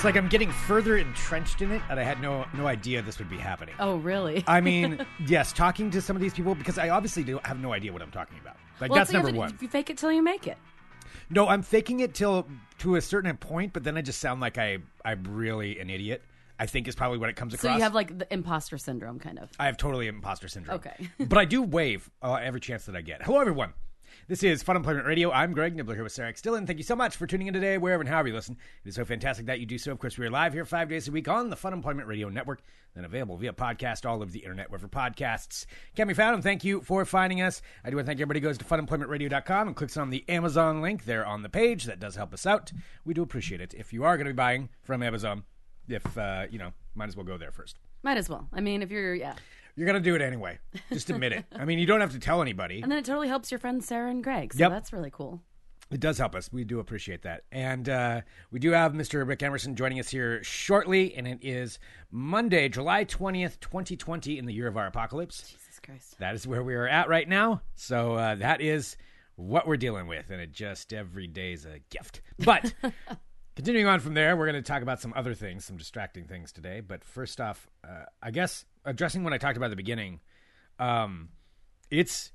It's like I'm getting further entrenched in it, and I had no no idea this would be happening. Oh, really? I mean, yes, talking to some of these people because I obviously do have no idea what I'm talking about. Like well, that's so number to- one. You fake it till you make it. No, I'm faking it till to a certain point, but then I just sound like I I'm really an idiot. I think is probably what it comes across. So you have like the imposter syndrome, kind of. I have totally imposter syndrome. Okay. but I do wave uh, every chance that I get. Hello, everyone. This is Fun Employment Radio. I'm Greg Nibler here with Sarah X. Dillon. Thank you so much for tuning in today, wherever and however you listen. It is so fantastic that you do so. Of course, we are live here five days a week on the Fun Employment Radio Network, then available via podcast all over the internet, wherever podcasts can be found. And thank you for finding us. I do want to thank everybody who goes to funemploymentradio.com and clicks on the Amazon link there on the page. That does help us out. We do appreciate it. If you are going to be buying from Amazon, if, uh, you know, might as well go there first. Might as well. I mean, if you're, yeah. You're gonna do it anyway. Just admit it. I mean, you don't have to tell anybody. And then it totally helps your friends Sarah and Greg. So Yep. that's really cool. It does help us. We do appreciate that. And uh, we do have Mr. Rick Emerson joining us here shortly, and it is Monday, July twentieth, twenty twenty, in the year of our apocalypse. Jesus Christ. That is where we are at right now. So uh, that is what we're dealing with, and it just every day is a gift. But continuing on from there, we're going to talk about some other things, some distracting things today. But first off, uh, I guess addressing what I talked about at the beginning, um, it's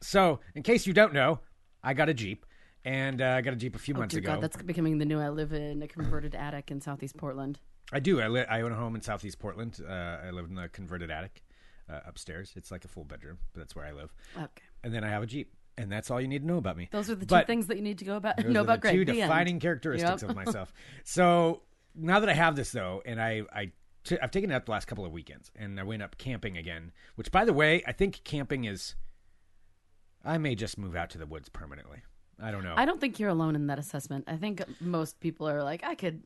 so. In case you don't know, I got a Jeep, and uh, I got a Jeep a few Oh, months dear ago. God, that's becoming the new. I live in a converted attic in Southeast Portland. I do. I, li- I own a home in Southeast Portland. Uh, I live in a converted attic uh, upstairs. It's like a full bedroom, but that's where I live. Okay. And then I have a Jeep, and that's all you need to know about me. Those are the two But things that you need to go about those know are about the Greg. two end. defining characteristics Yep. of myself. So now that I have this though, and I I t- I've taken it up the last couple of weekends, and I went up camping again. Which, by the way, I think camping is. I may just move out to the woods permanently. I don't know. I don't think you're alone in that assessment. I think most people are like, I could,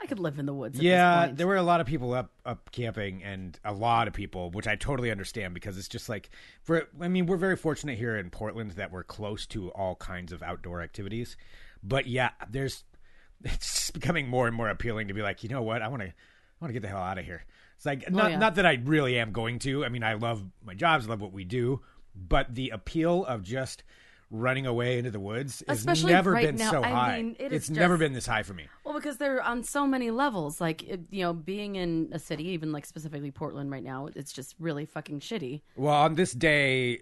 I could live in the woods. At yeah, this point. there were a lot of people up up camping, and a lot of people, which I totally understand because it's just like for. I mean, we're very fortunate here in Portland that we're close to all kinds of outdoor activities, but yeah, there's it's becoming more and more appealing to be like, you know what, I want to, I want to get the hell out of here. It's like oh, not yeah. not that I really am going to. I mean, I love my jobs, I love what we do, but the appeal of just running away into the woods has Especially never right been now, so I high. mean, it it's is never just- been this high for me. Well, because they're on so many levels. Like, it, you know, being in a city, even like specifically Portland right now, it's just really fucking shitty. Well, on this day,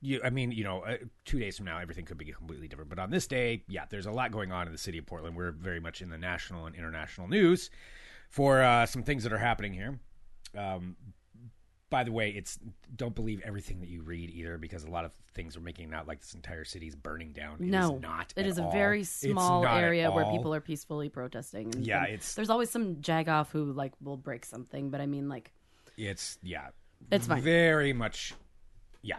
you, I mean, you know, uh, two days from now, everything could be completely different. But on this day, yeah, there's a lot going on in the city of Portland. We're very much in the national and international news for uh, some things that are happening here. Um, by the way, it's don't believe everything that you read either, because a lot of things are making it out like this entire city is burning down. It is no, not. It is a all. very small area where people are peacefully protesting. And, Yeah, and it's- there's always some jagoff who like will break something, but I mean, like, It's yeah, It's fine. Very much. Yeah,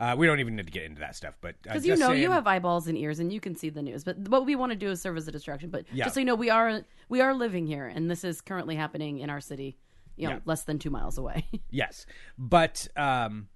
uh, we don't even need to get into that stuff, but uh, because you just know you have eyeballs and ears and you can see the news. But what we want to do is serve as a distraction. But Yeah. just so you know, we are we are living here, and this is currently happening in our city. You know, Yeah. less than two miles away. Yes, but um,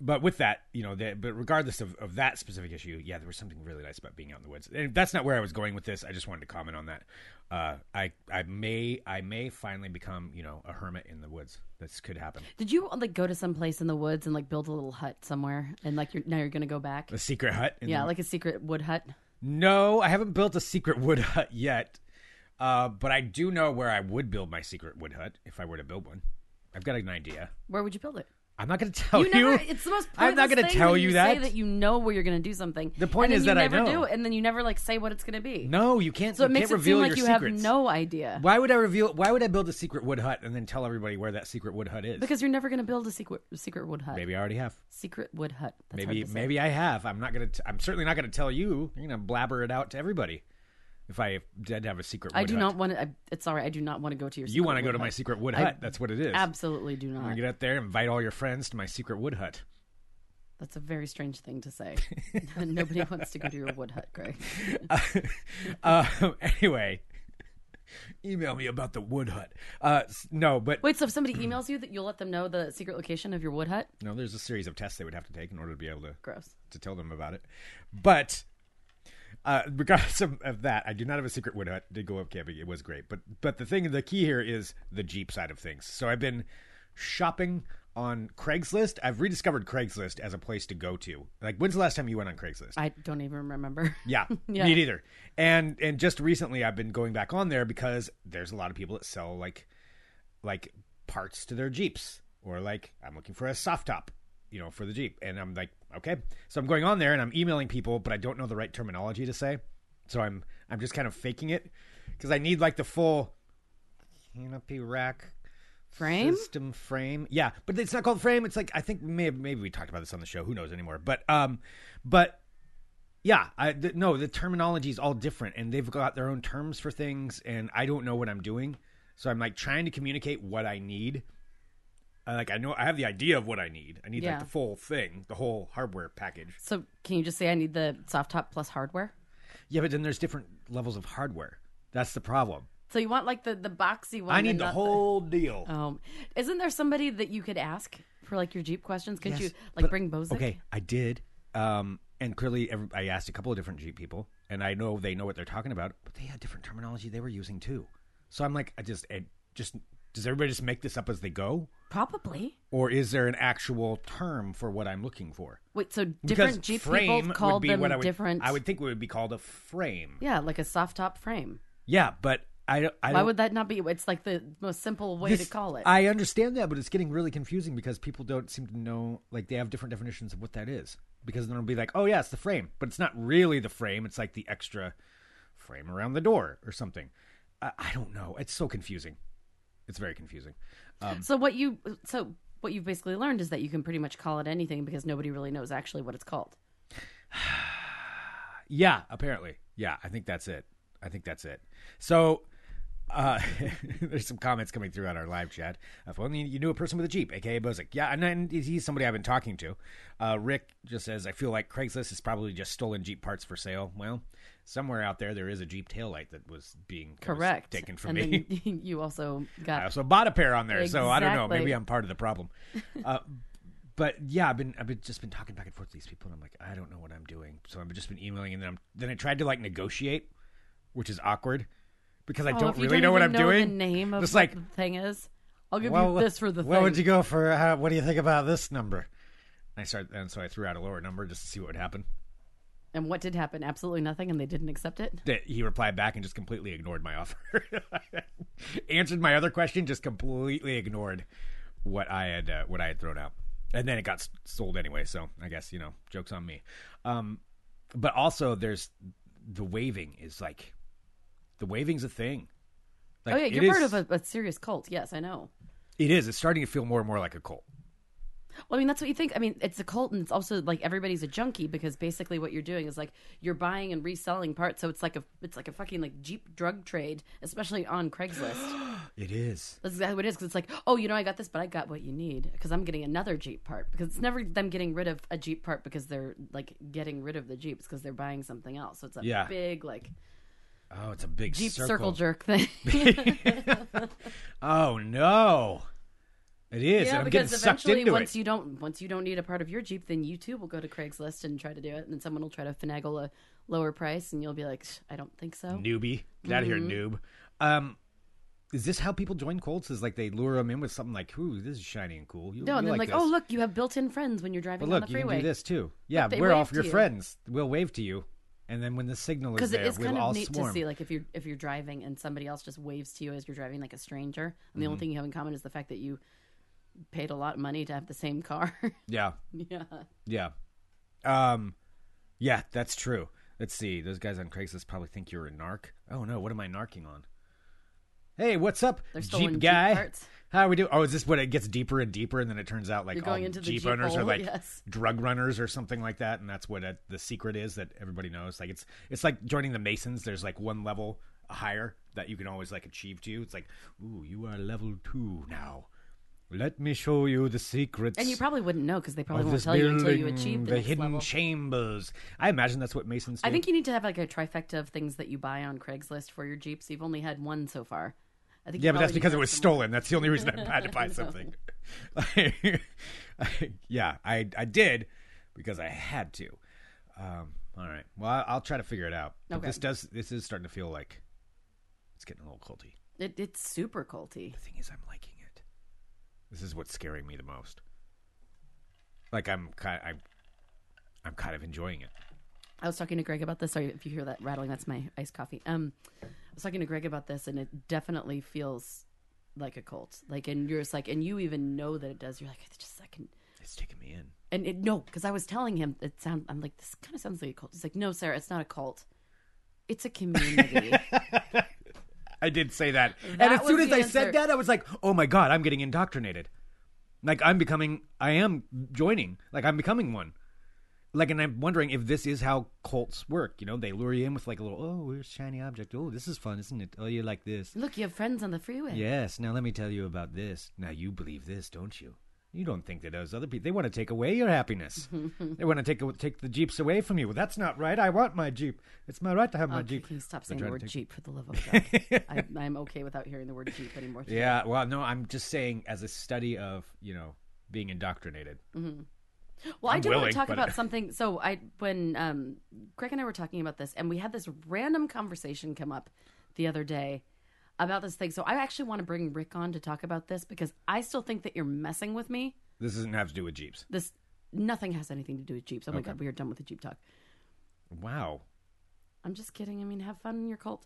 but with that, you know, the, but regardless of, of that specific issue, yeah, there was something really nice about being out in the woods. And that's not where I was going with this. I just wanted to comment on that. Uh, I I may I may finally become you know a hermit in the woods. This could happen. Did you like go to some place in the woods and like build a little hut somewhere, and like you're now you're gonna go back? A secret hut. In Yeah, the- like a secret wood hut. no, I haven't built a secret wood hut yet. Uh, but I do know where I would build my secret wood hut if I were to build one. I've got an idea. Where would you build it? I'm not going to tell you. you never. It's the most. I'm not going gonna tell when you say that. that you know where you're going to do something. The point is you that I never know. do it, and then you never like say what it's going to be. no, you can't. So you it makes can't it seem like you secrets. have no idea Why would I reveal? Why would I build a secret wood hut and then tell everybody where that secret wood hut is? because you're never going to build a secret secret wood hut. maybe I already have. Secret wood hut. That's maybe to maybe I have. I'm not gonna. T- I'm certainly not gonna tell you. You're gonna blabber it out to everybody. If I did have a secret, wood I do hut. not want to. I, it's all right. I do not want to go to your. You want to go to my secret wood I hut? That's what it is. Absolutely do not. get out there, and invite all your friends to my secret wood hut. That's a very strange thing to say. Nobody wants to go to your wood hut, Greg. Uh, anyway, email me about the wood hut. Uh, no, but Wait, so if somebody emails you, that you'll let them know the secret location of your wood hut? no, there's a series of tests they would have to take in order to be able to Gross. to tell them about it. But uh, regardless of, of that, I do not have a secret wood hut. Did go up camping; it was great. But but the thing, the key here is the Jeep side of things. So I've been shopping on Craigslist. I've rediscovered Craigslist as a place to go to. Like, when's the last time you went on Craigslist? I don't even remember. Yeah, Yeah. me neither. And and just recently, I've been going back on there because there's a lot of people that sell like like parts to their Jeeps, or like I'm looking for a soft top, you know, for the Jeep, and I'm like, okay, so I'm going on there and I'm emailing people, but I don't know the right terminology to say, so I'm I'm just kind of faking it because I need like the full canopy rack Frame? system frame. Yeah, but it's not called frame. It's like I think maybe maybe we talked about this on the show. Who knows anymore? But um, but yeah, I th- no, the terminology is all different, and they've got their own terms for things, and I don't know what I'm doing. So I'm like trying to communicate what I need. Like I know I have the idea of what I need. I need Yeah. like the full thing, the whole hardware package. So can you just say I need the soft top plus hardware? Yeah, but then there's different levels of hardware. That's the problem. So you want like the the boxy one? I need the whole deal. Um, isn't there somebody that you could ask for like your Jeep questions? Could Yes, you like but- bring Bozic? Okay, I did. Um, and clearly, every, I asked a couple of different Jeep people, and I know they know what they're talking about, but they had different terminology they were using too. So I'm like, I just, it just does everybody just make this up as they go, Probably. or is there an actual term for what I'm looking for? Wait, so different Jeep frame people called would be them what I would, different. I would think it would be called a frame. Yeah, like a soft top frame. Yeah, but I, don't- I Why would that not be? It's like the most simple way this- to call it. I understand that, but it's getting really confusing because people don't seem to know. Like they have different definitions of what that is. Because then it'll be like, oh yeah, it's the frame, but it's not really the frame. It's like the extra frame around the door or something. I, I don't know. It's so confusing. It's very confusing. Um, so what you so what you've basically learned is that you can pretty much call it anything because nobody really knows actually what it's called. Yeah, apparently. Yeah, I think that's it. I think that's it. So, uh, there's some comments coming through on our live chat. If only you knew a person with a Jeep, aka Bozic. Yeah, and, and he's somebody I've been talking to. Uh, Rick just says, I feel like Craigslist is probably just stolen Jeep parts for sale. Well, somewhere out there, there is a Jeep taillight that was being that was Correct. taken from and me. you also I got also bought a pair on there, so I don't know. Maybe I'm part of the problem. Uh, but yeah, I've been I've been just been talking back and forth to these people, and I'm like, I don't know what I'm doing. So I've just been emailing, and then I'm, then I tried to like negotiate, which is awkward because I Oh, don't really know what I'm know doing. The name of Just like, the thing is. I'll give well, you this for the what thing. would you go for? Uh, what do you think about this number? And I started, and so I threw out a lower number just to see what would happen. And what did happen? Absolutely nothing, and they didn't accept it. He replied back and just completely ignored my offer. Answered my other question, just completely ignored what I had uh, what I had thrown out, and then it got sold anyway. So I guess you know, jokes on me. Um, but also, there's the waving is like the waving's a thing. Oh, like, oh yeah, you're part is- of a, a serious cult. Yes, I know. It is. It's starting to feel more and more like a cult. Well, I mean, that's what you think. I mean, it's a cult, and it's also like everybody's a junkie because basically what you're doing is like you're buying and reselling parts. So it's like a it's like a fucking like Jeep drug trade, especially on Craigslist. It is. That's exactly what it is. Because it's like, oh, you know, I got this, but I got what you need because I'm getting another Jeep part. Because it's never them getting rid of a Jeep part because they're like getting rid of the Jeeps because they're buying something else. So it's a Yeah. big like Oh, it's a big Jeep circle. circle, jerk thing. Oh no, it is. yeah, and I'm getting because sucked eventually, into once it. you don't once you don't need a part of your Jeep, then you too will go to Craigslist and try to do it, and then someone will try to finagle a lower price, and you'll be like, "Sh- I don't think so. Newbie, get out of here, Mm-hmm. noob. Um, is this how people join cults? Is like they lure them in with something like, "Ooh, this is shiny and cool." You, No, and then like, this. oh look, you have built-in friends when you're but driving look, on the you can freeway. do this too. Yeah, we're all your you. friends. We'll wave to you, and then when the signal is Because there, it is we'll kind of neat swarm. to see, like if you're if you're driving and somebody else just waves to you as you're driving, like a stranger, and Mm-hmm. the only thing you have in common is the fact that you paid a lot of money to have the same car. Yeah, yeah, yeah, um, yeah, that's true. Let's see. Those guys on Craigslist probably think you're a narc. Oh no, what am I narking on? Hey, what's up, Jeep Jeep guy? parts. How are we do? Oh, is this what it gets deeper and deeper, and then it turns out like You're all Jeep, Jeep owners are like yes. drug runners or something like that, and that's what it, the secret is that everybody knows. Like it's it's like joining the Masons. There's like one level higher that you can always like achieve to. It's like, ooh, you are level two now. Let me show you the secrets. and you probably wouldn't know because they probably won't tell you until you building, achieve the, the hidden level. chambers. I imagine that's what Masons do. I think you need to have like a trifecta of things that you buy on Craigslist for your Jeeps. You've only had one so far. I think Yeah, but that's because it was stolen. That's the only reason I had to buy something. yeah, I I did because I had to. Um, all right. Well, I- I'll try to figure it out. But Okay. This does. This is starting to feel like it's getting a little culty. It, it's super culty. The thing is, I'm liking it. This is what's scaring me the most. Like I'm kind, I'm, I'm kind of enjoying it. I was talking to Greg about this. Sorry if you hear that rattling. That's my iced coffee. Um, was talking to Greg about this, and it definitely feels like a cult. Like, and you're just like, and you even know that it does. You're like, it's just a second. It's taking me in. And it, no, because I was telling him it sound. I'm like, this kind of sounds like a cult. He's like, no, Sarah, it's not a cult. It's a community. I did say that, and as soon as I answer. said that, I was like, "Oh my god, I'm getting indoctrinated." Like I'm becoming, I am joining. Like I'm becoming one. Like, and I'm wondering if this is how cults work. You know, they lure you in with like a little, "Oh, where's shiny object? Oh, this is fun, isn't it? Oh, you like this? Look, you have friends on the freeway. Yes. Now let me tell you about this. Now you believe this, don't you? You don't think that those other people they want to take away your happiness. they want to take take the jeeps away from you. Well, that's not right. I want my jeep. It's my right to have my Okay, jeep. can you stop saying the trying to word take- Jeep for the love of God? I, I'm okay without hearing the word Jeep anymore. Yeah. Well, no, I'm just saying as a study of you know being indoctrinated. Mm-hmm. Well, I I'm do want to talk but- about something. So I, when um, Greg and I were talking about this, and we had this random conversation come up the other day about this thing. So I actually want to bring Rick on to talk about this because I still think that you're messing with me. This doesn't have to do with jeeps. This nothing has anything to do with Jeeps. Oh my god, we are done with the Jeep talk. Wow. I'm just kidding. I mean, have fun in your cult.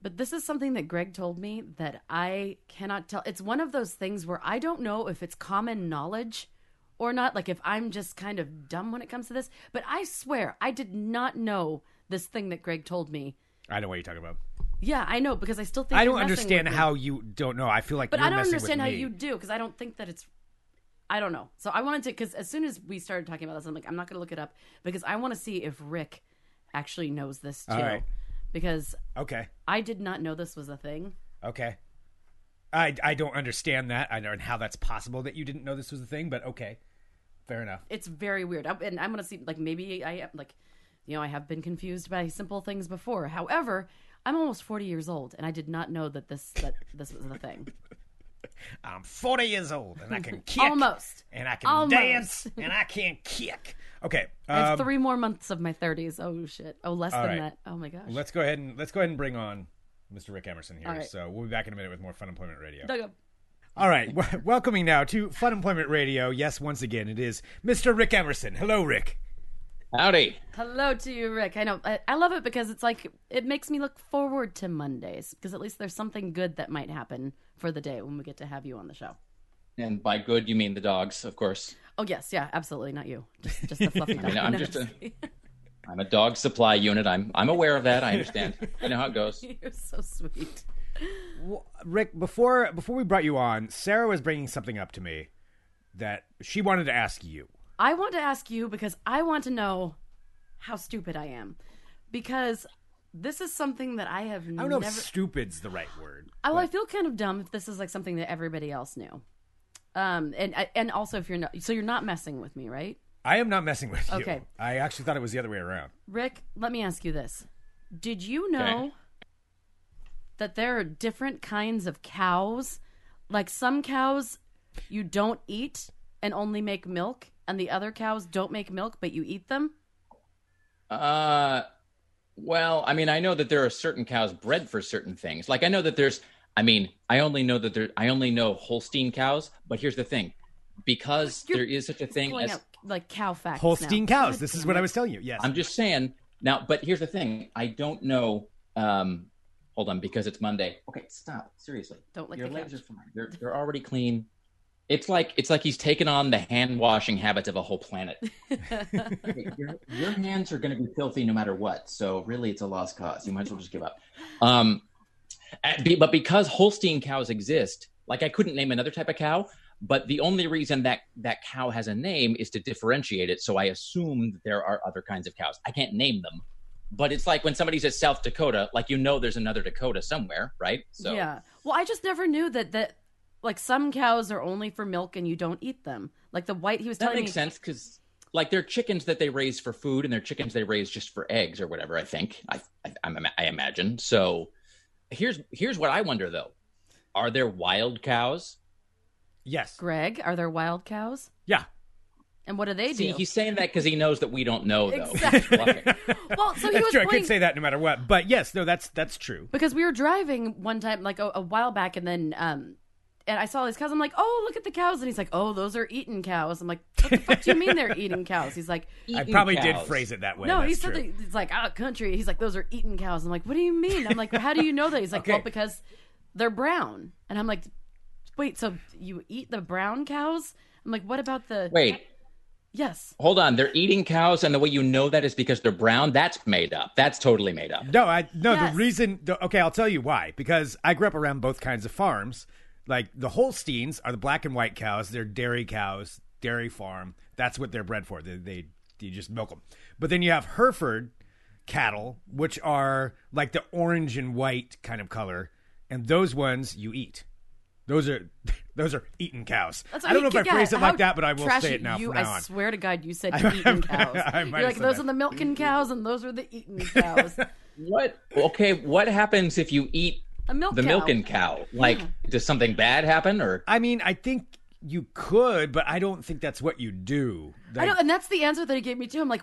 But this is something that Greg told me that I cannot tell. It's one of those things where I don't know if it's common knowledge or not. Like if I'm just kind of dumb when it comes to this. But I swear, I did not know this thing that Greg told me. I know what you're talking about. Yeah, I know because I still think I don't understand how you don't know. I feel like, But you're I don't understand how me. you do because I don't think that it's. I don't know. So I wanted to because as soon as we started talking about this, I'm like, I'm not going to look it up because I want to see if Rick actually knows this too. All right. Because Okay. I did not know this was a thing. Okay. I, I don't understand that. I don't know how that's possible that you didn't know this was a thing, but okay. Fair enough. It's very weird. I, and I'm going to see, like, maybe I am, like, you know, I have been confused by simple things before. However, I'm almost 40 years old, and I did not know that this that this was the thing. I'm 40 years old and I can kick. Almost. And I can Almost. dance and I can kick. Okay. I have um, three more months of my 30s. Oh shit. Oh, less than right. that. Oh my gosh. let's go ahead and let's go ahead and bring on Mr. Rick Emerson here. Right. So we'll be back in a minute with more Fun Employment Radio. Dug up. All right, w- welcoming now to Fun Employment Radio. Yes, once again, it is Mr. Rick Emerson. Hello, Rick. Howdy. Hello to you, Rick. I know I, I love it because it's like it makes me look forward to Mondays because at least there's something good that might happen for the day when we get to have you on the show. And by good, you mean the dogs, of course. Oh yes, yeah, absolutely, not you. Just, just the fluffy dog. mean, I'm just a- I'm a dog supply unit. I'm I'm aware of that. I understand. I know how it goes. You're so sweet. Well, Rick, before before we brought you on, Sarah was bringing something up to me that she wanted to ask you. I want to ask you because I want to know how stupid I am. Because this is something that I have never. I don't know never. if stupid's the right word. I, well, I feel kind of dumb if this is like something that everybody else knew. Um, and and also if you're not, so you're not messing with me, right? I am not messing with you. Okay. I actually thought it was the other way around. Rick, let me ask you this: Did you know Okay. That there are different kinds of cows? Like some cows you don't eat and only make milk, and the other cows don't make milk but you eat them. Uh, well, I mean, I know that there are certain cows bred for certain things. Like I know that there's. I mean, I only know that there. I only know Holstein cows. But here's the thing, because You're there is such a thing as out like cow facts. Holstein now. cows. This is what I was telling you. Yes. I'm just saying now, but here's the thing: I don't know. Um, hold on, because it's Monday. Okay, stop. Seriously, Don't lick your the legs couch. are fine. They're they're already clean. It's like it's like he's taken on the hand washing habits of a whole planet. Okay, your, your hands are going to be filthy no matter what. So really, it's a lost cause. You might as well just give up. Um, and be- but because Holstein cows exist, like I couldn't name another type of cow. But the only reason that that cow has a name is to differentiate it. So I assume that there are other kinds of cows. I can't name them, but it's like when somebody says South Dakota, like you know there's another Dakota somewhere, right? So Yeah. Well, I just never knew that that like some cows are only for milk and you don't eat them. Like the white he was that telling makes me. sense because like they're chickens that they raise for food and they're chickens they raise just for eggs or whatever. I think I I, I'm, I imagine. So here's here's what I wonder though: Are there wild cows? yes. Greg, are there wild cows? Yeah. And what do they See, do? he's saying that because he knows that we don't know though. Exactly. Well, so he That's was true. I playing could say that no matter what. But yes, no, that's that's true. because we were driving one time, like a, a while back, and then um, and I saw these cows. I'm like, oh, look at the cows. And he's like, oh, those are eating cows. I'm like, what the fuck do you mean they're eating cows? He's like, I Eating probably did phrase it that way. no, he said true. that, he's like, ah, country. He's like, those are eating cows. I'm like, what do you mean? I'm like, how do you know that? He's like, Okay. well, because they're brown. And I'm like, wait, so you eat the brown cows? I'm like, what about the? Wait, Yes. hold on. They're eating cows, and the way you know that is because they're brown. That's made up. That's totally made up. No, I no. Yes. The reason, the, okay, I'll tell you why. Because I grew up around both kinds of farms. Like the Holsteins are the black and white cows. They're dairy cows, dairy farm. That's what they're bred for. They, they you just milk them. But then you have Hereford cattle, which are like the orange and white kind of color, and those ones you eat. Those are those are eaten cows. That's I don't know what if I you- phrased it like that, but I will say it now you, from now I swear to God, you said I- eaten I- cows. I might You're like, those that. are the milking cows, and those are the eaten cows. What? Okay, what happens if you eat A milk the cow. milking cow? Like, does something bad happen, or I mean, I think you could, but I don't think that's what you do. I Like, don't, and that's the answer that he gave me too. I'm like,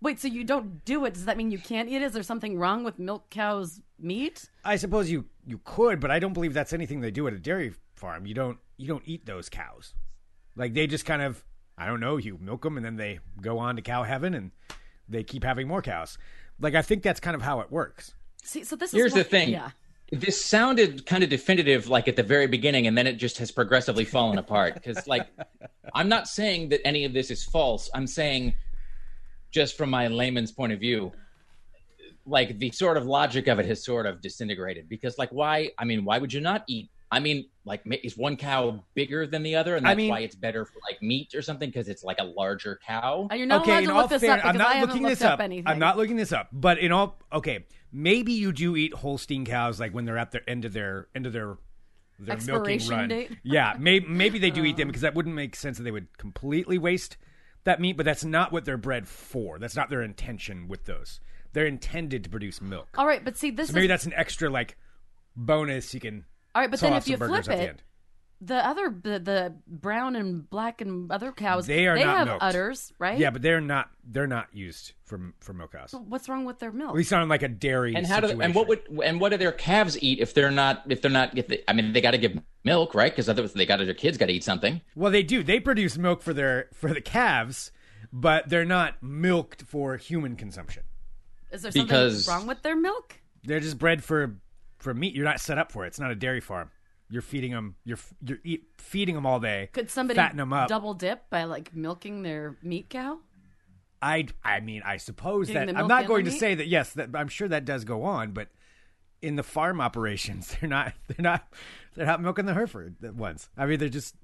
wait, so you don't do it? Does that mean you can't eat it? Is there something wrong with milk cows' meat? I suppose you you could, but I don't believe that's anything they do at a dairy farm. You don't you don't eat those cows. Like they just kind of I don't know, you milk them and then they go on to cow heaven and they keep having more cows. Like I think that's kind of how it works. See, so this Here's is the thing. Yeah. this sounded kind of definitive like at the very beginning and then it just has progressively fallen apart because like i'm not saying that any of this is false i'm saying just from my layman's point of view like the sort of logic of it has sort of disintegrated because like why i mean why would you not eat i mean like is one cow bigger than the other and I that's mean- why it's better for like meat or something because it's like a larger cow And you're not okay, allowed in to all look this fair, up because I'm not I looking this up up. anything. I'm not looking this up. But in all okay, maybe you do eat Holstein cows like when they're at their end of their end of their their milking Expiration run. date? Yeah, maybe maybe they do eat them oh. because that wouldn't make sense that they would completely waste that meat. But that's not what they're bred for. That's not their intention with those. They're intended to produce milk. All right, but see, this So maybe is that's an extra like bonus you can. all right. But saw then off if you flip burgers at the it, end. the other the, the brown and black and other cows, They are not have milked. udders, right? Yeah, but they're not they're not used for for milk cows. What's wrong with their milk? At least on like a dairy. and how do situation. and what would and what do their calves eat if they're not if they're not if they, I mean they got to give milk right because otherwise they got to their kids got to eat something. Well, they do. They produce milk for their for the calves, but they're not milked for human consumption. Is there something because- wrong with their milk? They're just bred for for meat. You're not set up for it. It's not a dairy farm. You're feeding them. You're you're eat, feeding them all day. Could somebody fatten them up? double dip by like milking their meat cow? I I mean, I suppose Getting that I'm not going to meat? say that. Yes, that I'm sure that does go on, but in the farm operations, they're not. They're not. They're not milking the Hereford ones. I mean, they're just.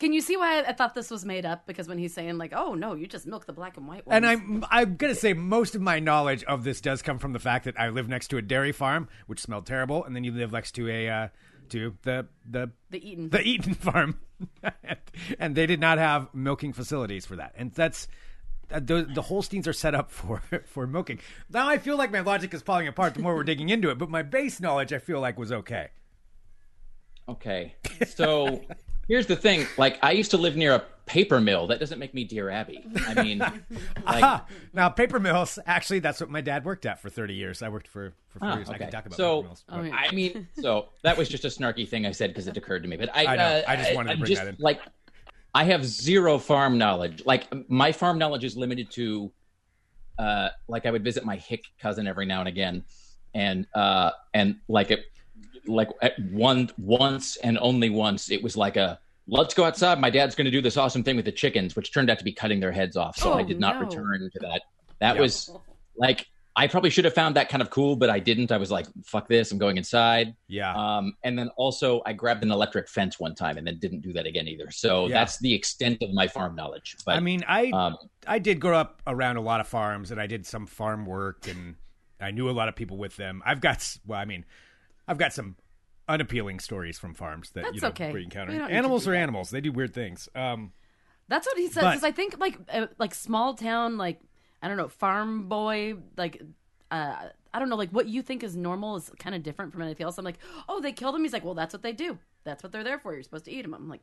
Can you see why I, I thought this was made up? Because when he's saying like, "Oh no, you just milk the black and white ones," And I'm I'm gonna say most of my knowledge of this does come from the fact that I live next to a dairy farm, which smelled terrible, and then you live next to a uh, to the the the Eaton. the Eaton farm, and they did not have milking facilities for that, and that's. Uh, the, the Holsteins are set up for for milking. Now I feel like my logic is falling apart the more we're digging into it, but my base knowledge I feel like was okay. Okay, so here's the thing: like I used to live near a paper mill. That doesn't make me Dear Abby. I mean, like now paper mills. Actually, that's what my dad worked at for thirty years. I worked for for four Ah, years. I okay. can talk about So- paper mills. Oh, yeah. I mean, so that was just a snarky thing I said because it occurred to me. But I, I know. uh, I just wanted to I'm bring just, that in. Like, I have zero farm knowledge. Like, my farm knowledge is limited to, uh, like, I would visit my hick cousin every now and again, and uh, and like it, like at one once and only once, it was like a. Let's go outside. My dad's going to do this awesome thing with the chickens, which turned out to be cutting their heads off. So Oh, I did not no. return to that. That Yeah. was like I probably should have found that kind of cool, but I didn't. I was like, "Fuck this! I'm going inside." Yeah. Um, and then also, I grabbed an electric fence one time and then didn't do that again either. So Yeah. that's the extent of my farm knowledge. But I mean, I um, I did grow up around a lot of farms, and I did some farm work, and I knew a lot of people with them. I've got well, I mean, I've got some unappealing stories from farms that you That's know okay. we encounter. We don't need to Animals do are that. animals; they do weird things. Um, That's what he says. But- Because I think like uh, like small town, like I don't know, farm boy, like uh, I don't know, like what you think is normal is kind of different from anything else. I'm like, oh, they killed him. He's like, well, that's what they do. That's what they're there for. You're supposed to eat them. I'm like,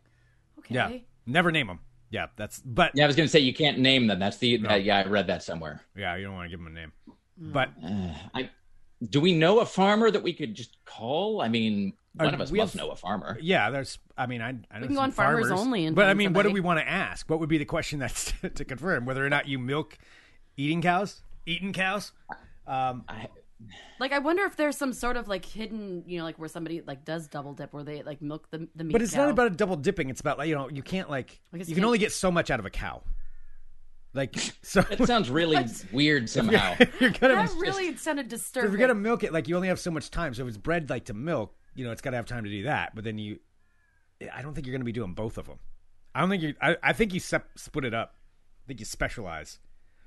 okay. yeah, never name them. Yeah, that's but yeah, I was going to say you can't name them. That's the No. uh, yeah. I read that somewhere. yeah, you don't want to give them a name. Mm. But Uh, I do we know a farmer that we could just call? I mean, One of us we must have- know a farmer. Yeah, there's. I mean, I, I know can go some on Farmers farmers, Only and but I find mean, what do we want to ask? What would be the question that's to confirm whether or not you milk eating cows, eating cows? Um, I, Like, I wonder if there's some sort of like hidden, you know, like where somebody like does double dip, where they like milk the the meat. but it's cow. not about a double dipping. It's about like you know you can't like you can only get so much out of a cow. Like so, it sounds really weird somehow. you're gonna That really sounded disturbing. if disturbing. you're gonna milk it like you only have so much time. So if it's bred like to milk, you know it's got to have time to do that. But then you, I don't think you're gonna be doing both of them. I don't think you. I, I think you sep- split it up. I think you specialize.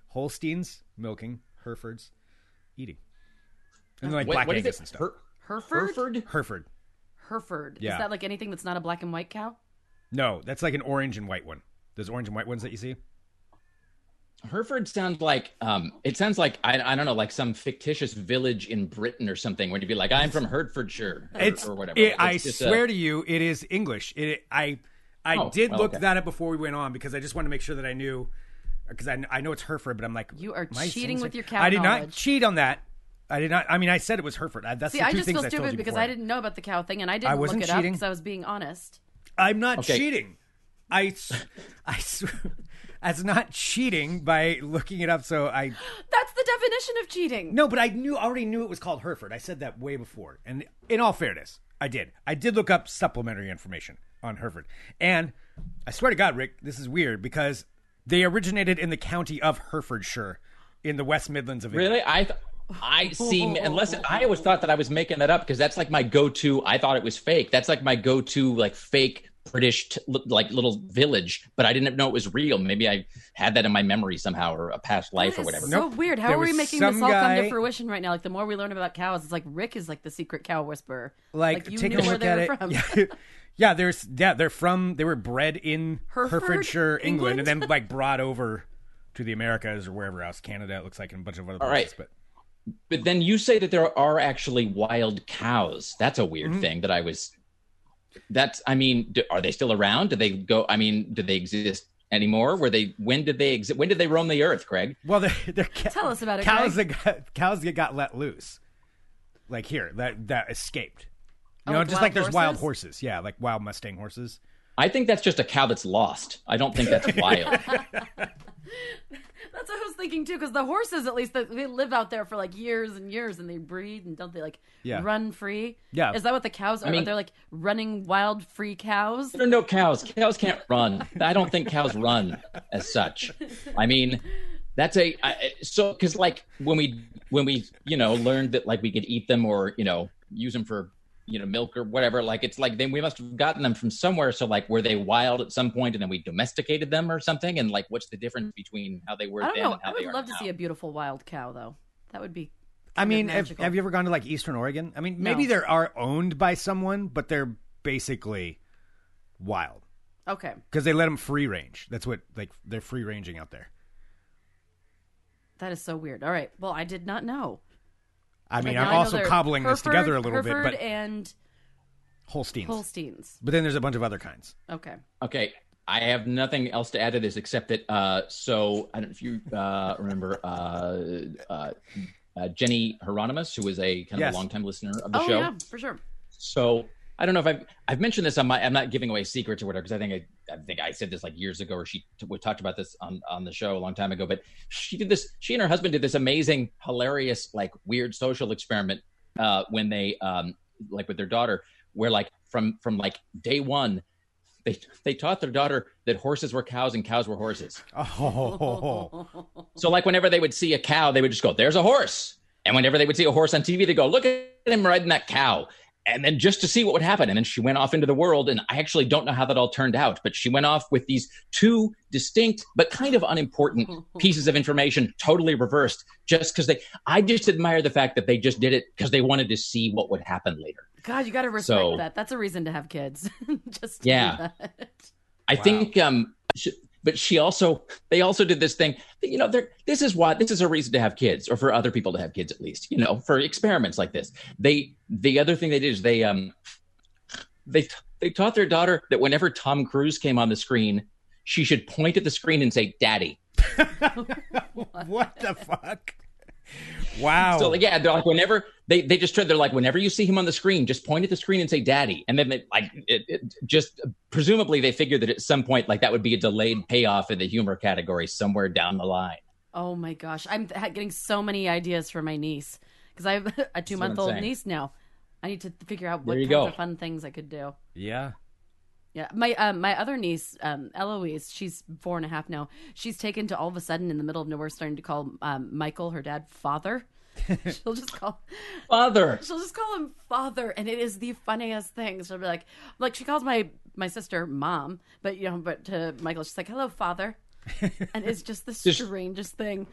Holsteins milking, Herefords eating, and then like What- Black what is Angus it? and stuff. Her- Hereford. Hereford? Hereford. Hereford. Yeah. Is that like anything that's not a black and white cow? No, that's like an orange and white one. Those orange and white ones that you see. Hereford sounds like um, it sounds like I, I don't know, like some fictitious village in Britain or something. Where you'd be like, I'm from Hertfordshire or, It's, or whatever. it- I It's just a- swear to you, it is English. It, I I Oh, did well, look okay. that up before we went on because I just wanted to make sure that I knew because I, I know it's Hereford, but I'm like You are cheating saying with your something? cow I did not cheat on that. I did not. I mean, I said it was Hereford. I, that's See, the I just things feel stupid you because before. I didn't know about the cow thing, and I didn't I wasn't look it up cheating. because I was being honest. I'm not Okay. cheating. I, s- I, s- that's not cheating by looking it up. So I That's the definition of cheating. no, but I knew already knew it was called Hereford. I said that way before. And in all fairness, I did. I did look up supplementary information on Hereford, and I swear to God, Rick, this is weird because they originated in the county of Herefordshire, in the West Midlands of England. Really, I th- I see. Unless I always thought that I was making that up because that's like my go-to. I thought it was fake. That's like my go-to, like fake British, t- like little village. But I didn't know it was real. Maybe I had that in my memory somehow or a past life That or whatever. So Nope. weird. How There are we making this some all come to fruition right now? Like the more we learn about cows, it's like Rick is like the secret cow whisperer. Like, you take knew a where look they at were it. from. Yeah. yeah, there's yeah, they're from they were bred in Hereford, Herefordshire, England, and then like brought over to the Americas or wherever else, Canada. It looks like and a bunch of other All places. right. But But then you say that there are actually wild cows. That's a weird Mm-hmm. thing that I was. That's. I mean, do, are they still around? Do they go? I mean, do they exist anymore? Were they? When did they exist? When did they roam the earth, Craig? well, they're, they're ca- Tell us about it, Cows that got, cows that got let loose, like here that that escaped. You Oh, know, like just wild like there's wild horses? horses. Yeah, like wild Mustang horses. I think that's just a cow that's lost. I don't think that's wild. That's what I was thinking too, because the horses, at least, they- they live out there for like years and years, and they breed, and don't they like Yeah. run free? Yeah. Is that what the cows are? I mean- they're like running wild free cows? There are no cows. Cows can't run. I don't think cows run as such. I mean, that's a I, so because like when we when we you know learned that like we could eat them or you know use them for you know milk or whatever like it's like then we must have gotten them from somewhere so like were they wild at some point and then we domesticated them or something and like what's the difference between how they were I don't then know. and how I they would are love to now? see a beautiful wild cow, though. That would be. I mean, have, have you ever gone to like Eastern Oregon? I mean, maybe No. they are owned by someone, but they're basically wild Okay, because they let them free range. That's what like they're free ranging out there. that is so weird. All right. Well, I did not know. I mean, Like, I'm now I know also they're cobbling this together a little Hereford bit, but and Holsteins. Holsteins. But then there's a bunch of other kinds. Okay. Okay, I have nothing else to add to this except that. Uh, so I don't know if you uh, remember uh, uh, uh, Jenny Hieronymus, who was a kind of Yes. a longtime listener of the Oh show. yeah, for sure. So I don't know if I've I've mentioned this on my. I'm not giving away secrets or whatever because I think I, I think I said this like years ago or she t- we talked about this on on the show a long time ago. But she did this. She and her husband did this amazing, hilarious, like weird social experiment uh, when they um like with their daughter, where like from from like day one. They, they taught their daughter that horses were cows and cows were horses. Oh, So like whenever they would see a cow, they would just go, "There's a horse." And whenever they would see a horse on TV, they go, "Look at him riding that cow." And then just to see what would happen. And then she went off into the world. And I actually don't know how that all turned out, but she went off with these two distinct but kind of unimportant pieces of information, totally reversed, just because they. I just admire the fact that they just did it because they wanted to see what would happen later. God, you got to respect So- that. That's a reason to have kids. Just to Yeah. do that. I think, um, sh but she also, they also did this thing. You know, this is why this is a reason to have kids, or for other people to have kids at least. You know, for experiments like this. They, the other thing they did is they, um, they, they taught their daughter that whenever Tom Cruise came on the screen, she should point at the screen and say "Daddy." what the fuck? Wow. So yeah, they're like whenever they they just tried. they're like whenever you see him on the screen, just point at the screen and say "daddy," and then they, like it, it just presumably they figured that at some point like that would be a delayed payoff in the humor category somewhere down the line. Oh my gosh, I'm th- getting so many ideas for my niece because I have a two month old niece now. I need to figure out what There kinds go. of fun things I could do. Yeah. Yeah, my um, my other niece, um, Eloise, she's four and a half now. She's taken to all of a sudden in the middle of nowhere starting to call um, Michael, her dad, father. she'll just call Father, she'll just call him father, and it is the funniest thing. She'll be like, like she calls my my sister mom, but you know, but to Michael, she's like, hello, father, and it's just the Just- strangest thing.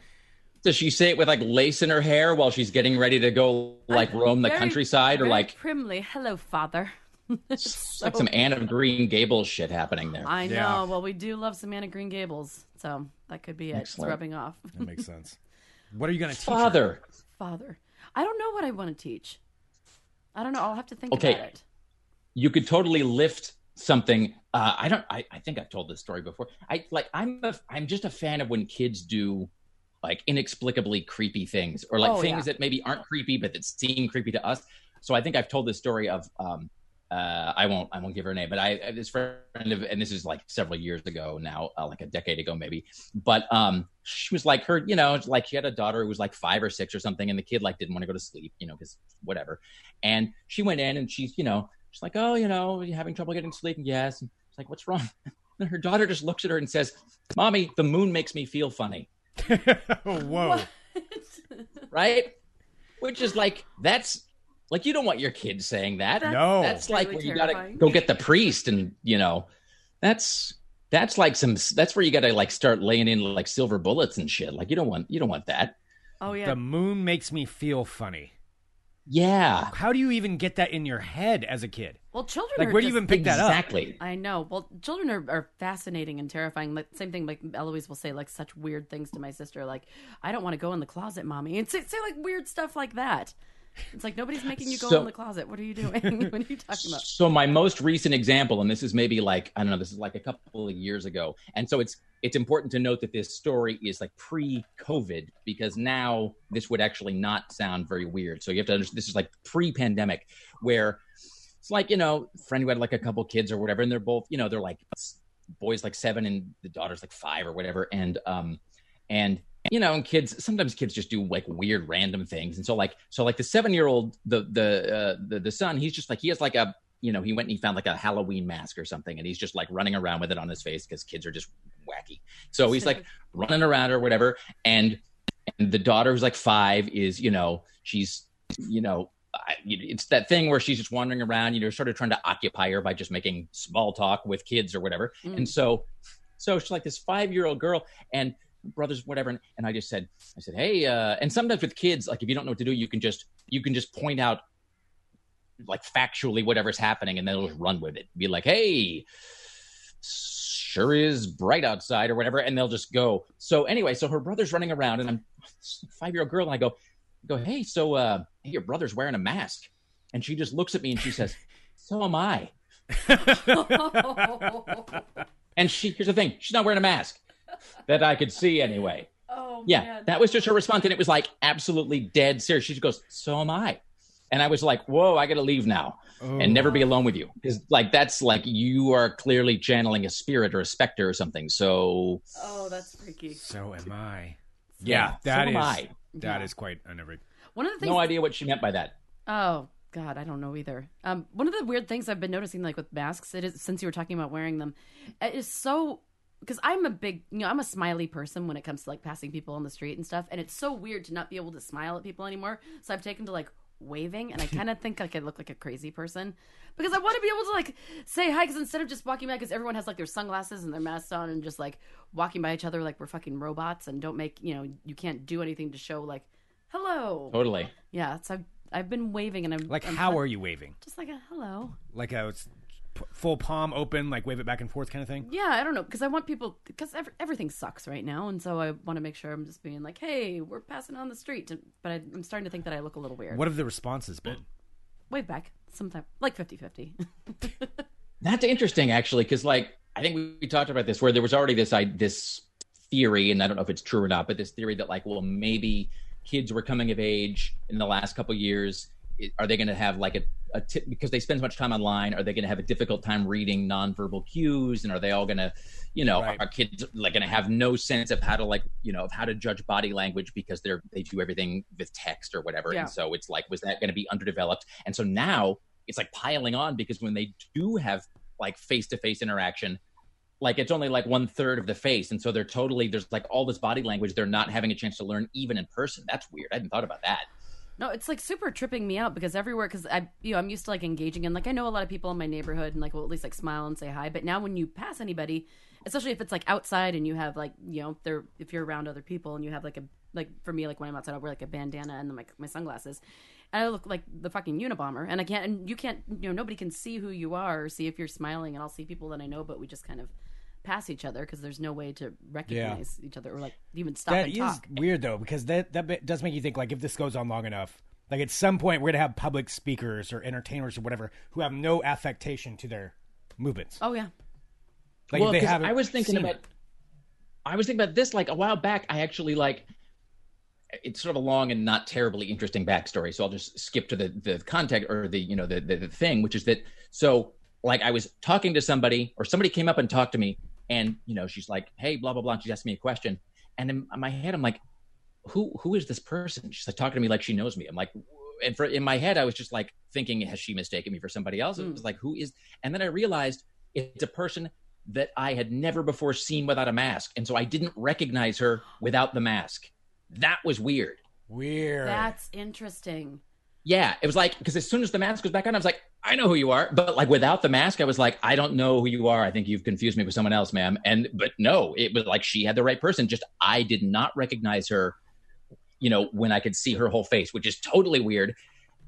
does she say it with like lace in her hair while she's getting ready to go like roam the Very- countryside, or like primly, hello, father. it's like some Anne of Green Gables shit happening there? I know. Yeah. Well, we do love some Anne of Green Gables, so that could be it. It's rubbing off. That makes sense. What are you going to teach? her? Father, Father, I don't know what I want to teach. I don't know. I'll have to think Okay. about it. you could totally lift something. Uh, I don't. I, I think I've told this story before. I like. I'm a. I'm just a fan of when kids do like inexplicably creepy things, or like Oh, things yeah. that maybe aren't creepy but that seem creepy to us. So I think I've told this story of. Um, uh, I won't. I won't give her a name, but I this friend of, and this is like several years ago now, uh, like a decade ago maybe. But um, she was like her, you know, like she had a daughter who was like five or six or something, and the kid like didn't want to go to sleep, you know, because whatever. And she went in and she's, you know, she's like, oh, you know, you having trouble getting sleep? And yes. And she's like, what's wrong? And her daughter just looks at her and says, "Mommy, the moon makes me feel funny." Whoa. Right? Which is like that's like you don't want your kids saying that. That's- No. that's like really where you gotta go get the priest and you know that's that's like some that's where you gotta like start laying in like silver bullets and shit like you don't want you don't want that Oh yeah. The moon makes me feel funny. yeah How do you even get that in your head as a kid? well, children Like, are where do you even pick that up? exactly I know. Well, children are, are fascinating and terrifying. Like same thing. Like Eloise will say like such weird things to my sister. Like, I don't want to go in the closet, mommy, and say, say like weird stuff like that. It's like nobody's making you go So- in the closet. What are you doing? what are you talking about? So my most recent example, and this is maybe like I don't know, this is like a couple of years ago, and so it's it's important to note that this story is like pre-COVID because now this would actually not sound very weird. So you have to understand this is like pre-pandemic, where it's like you know, friend who had like a couple kids or whatever, and they're both you know they're like boys like seven and the daughter's like five or whatever, and um and you know, and kids sometimes kids just do like weird random things, and so like so like the seven year old the the uh, the the son he's just like he has like a you know he went and he found like a Halloween mask or something, and he's just like running around with it on his face because kids are just wacky. So he's like running around or whatever, and and the daughter who's like five is you know she's you know. I, it's that thing where she's just wandering around, you know, sort of trying to occupy her by just making small talk with kids or whatever. Mm. And so, so she's like this five year old girl, and brothers whatever and, and i just said i said hey uh and sometimes with kids like if you don't know what to do you can just you can just point out like factually whatever's happening and then they'll just run with it. Be like hey sure is bright outside or whatever and they'll just go. So anyway so her brother's running around and i'm five year old girl and i go I go hey so uh hey, your brother's wearing a mask. And she just looks at me and she says so am i. And she here's the thing she's not wearing a mask that i could see anyway oh yeah, man. that was just her response, and it was like absolutely dead serious. She just goes, "So am I," and I was like, "Whoa, I got to leave now and never be alone with you," because like that's like you are clearly channeling a spirit or a specter or something. So oh, that's freaky. So am I. Yeah, that so is am I. that Yeah. is quite unnerving. One of the things. No idea what she meant by that. Oh God, I don't know either. Um, one of the weird things I've been noticing, like with masks, it is since you were talking about wearing them, it is so because I'm a big, you know, I'm a smiley person when it comes to like passing people on the street and stuff, and it's so weird to not be able to smile at people anymore. So I've taken to like waving, and I kind of think like I look like a crazy person because I want to be able to like say hi. Because instead of just walking by, because everyone has like their sunglasses and their masks on, and just like walking by each other like we're fucking robots, and don't make you know you can't do anything to show like hello. Totally. Yeah, so I've I've been waving, and I'm Like, I'm how are you waving? just like a hello. Like a s- p- full palm open, like wave it back and forth kind of thing? Yeah, I don't know because I want people because ev- everything sucks right now, and so I want to make sure I'm just being like, hey, we're passing on the street, but I, I'm starting to think that I look a little weird. What have the responses been? Wave back sometime, like 50-50. That's interesting, actually, because like I think we, we talked about this where there was already this I, this theory, and I don't know if it's true or not, but this theory that like, well, maybe kids were coming of age in the last couple years, are they going to have like a, a tip because they spend so much time online? Are they going to have a difficult time reading nonverbal cues? And are they all going to, you know, Right. are kids like going to have no sense of how to like, you know, of how to judge body language because they're they do everything with text or whatever. Yeah. And so it's like, was that going to be underdeveloped? And so now it's like piling on because when they do have like face to face interaction, like it's only like one third of the face, and so they're totally there's like all this body language they're not having a chance to learn even in person. That's weird. I hadn't thought about that. No, it's like super tripping me out because everywhere, because I, you know, I'm used to like engaging in, like, I know a lot of people in my neighborhood and like will at least like smile and say hi. But now when you pass anybody, especially if it's like outside and you have like, you know, they're, if you're around other people and you have like a, like for me, like when I'm outside, I'll wear like a bandana and my, my sunglasses. And I look like the fucking Unabomber. And I can't, and you can't, you know, nobody can see who you are or see if you're smiling. And I'll see people that I know, but we just kind of pass each other because there's no way to recognize each other or like even stop That and is talk. weird though, because that that bit does make you think like if this goes on long enough, like at some point we're gonna have public speakers or entertainers or whatever who have no affectation to their movements. Oh, yeah. Like well, if they 'cause haven't I was thinking about it. I was thinking about this like a while back. I actually like it's sort of a long and not terribly interesting backstory, so I'll just skip to the the context or the you know the, the the thing, which is that so like I was talking to somebody or somebody came up and talked to me, and you know she's like, hey, blah blah blah, and she asked me a question, and in my head I'm like, who who is this person? She's like talking to me like she knows me. I'm like, and for in my head I was just like thinking, has she mistaken me for somebody else? It Mm. was like, who is? And then I realized it's a person that I had never before seen without a mask, and so I didn't recognize her without the mask. That was weird. Weird. That's interesting. Yeah, it was like because as soon as the mask was back on, I was like, I know who you are. But like without the mask, I was like, I don't know who you are. I think you've confused me with someone else, ma'am. And but no, it was like she had the right person. Just I did not recognize her. You know, when I could see her whole face, which is totally weird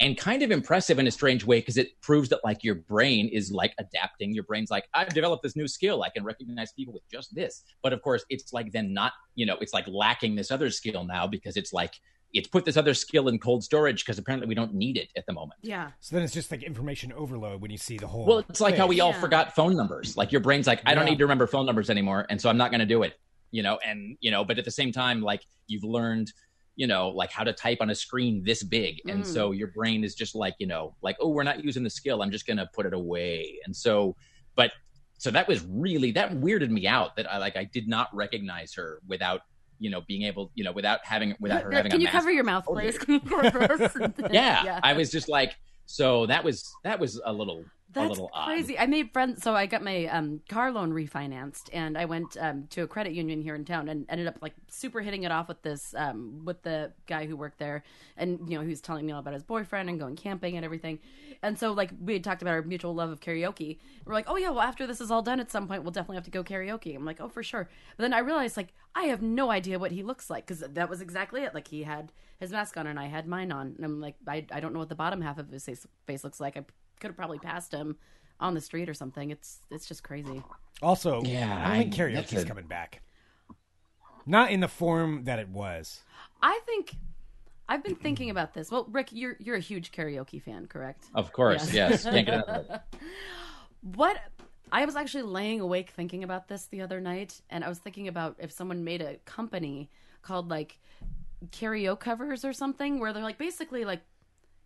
and kind of impressive in a strange way because it proves that like your brain is like adapting. Your brain's like, I've developed this new skill. I can recognize people with just this. But of course, it's like then not, you know, it's like lacking this other skill now because it's like it's put this other skill in cold storage because apparently we don't need it at the moment. Yeah. so then it's just like information overload when you see the whole. Well, it's like how we all Yeah. forgot phone numbers. Like your brain's like, I don't need to remember phone numbers anymore, and so I'm not going to do it. You know, and you know, but at the same time, like you've learned, you know, like how to type on a screen this big, and Mm. so your brain is just like, you know, like oh, we're not using the skill. I'm just going to put it away, and so, but so that was really that weirded me out that I like I did not recognize her without you know being able you know without having without her having Can you cover your mouth, please? Can you cover this? yeah, I was just like, so that was that was a little That's crazy. I made friends, so I got my um, car loan refinanced, and I went um, to a credit union here in town, and ended up like super hitting it off with this um, with the guy who worked there, and you know he was telling me all about his boyfriend and going camping and everything, and so like we had talked about our mutual love of karaoke. We're like, oh yeah, well after this is all done, at some point we'll definitely have to go karaoke. I'm like, oh for sure. But then I realized like I have no idea what he looks like because that was exactly it. Like he had his mask on and I had mine on, and I'm like, I I don't know what the bottom half of his face, face looks like. I could have probably passed him on the street or something. It's it's just crazy. also, Yeah, I don't think I- that's karaoke's a- coming back. Not in the form that it was. I think I've been thinking about this. Well, Rick, you're you're a huge karaoke fan, correct? Of course, Yes. yes. Can't get enough of it. What I was actually laying awake thinking about this the other night, and I was thinking about if someone made a company called like karaoke covers or something, where they're like basically like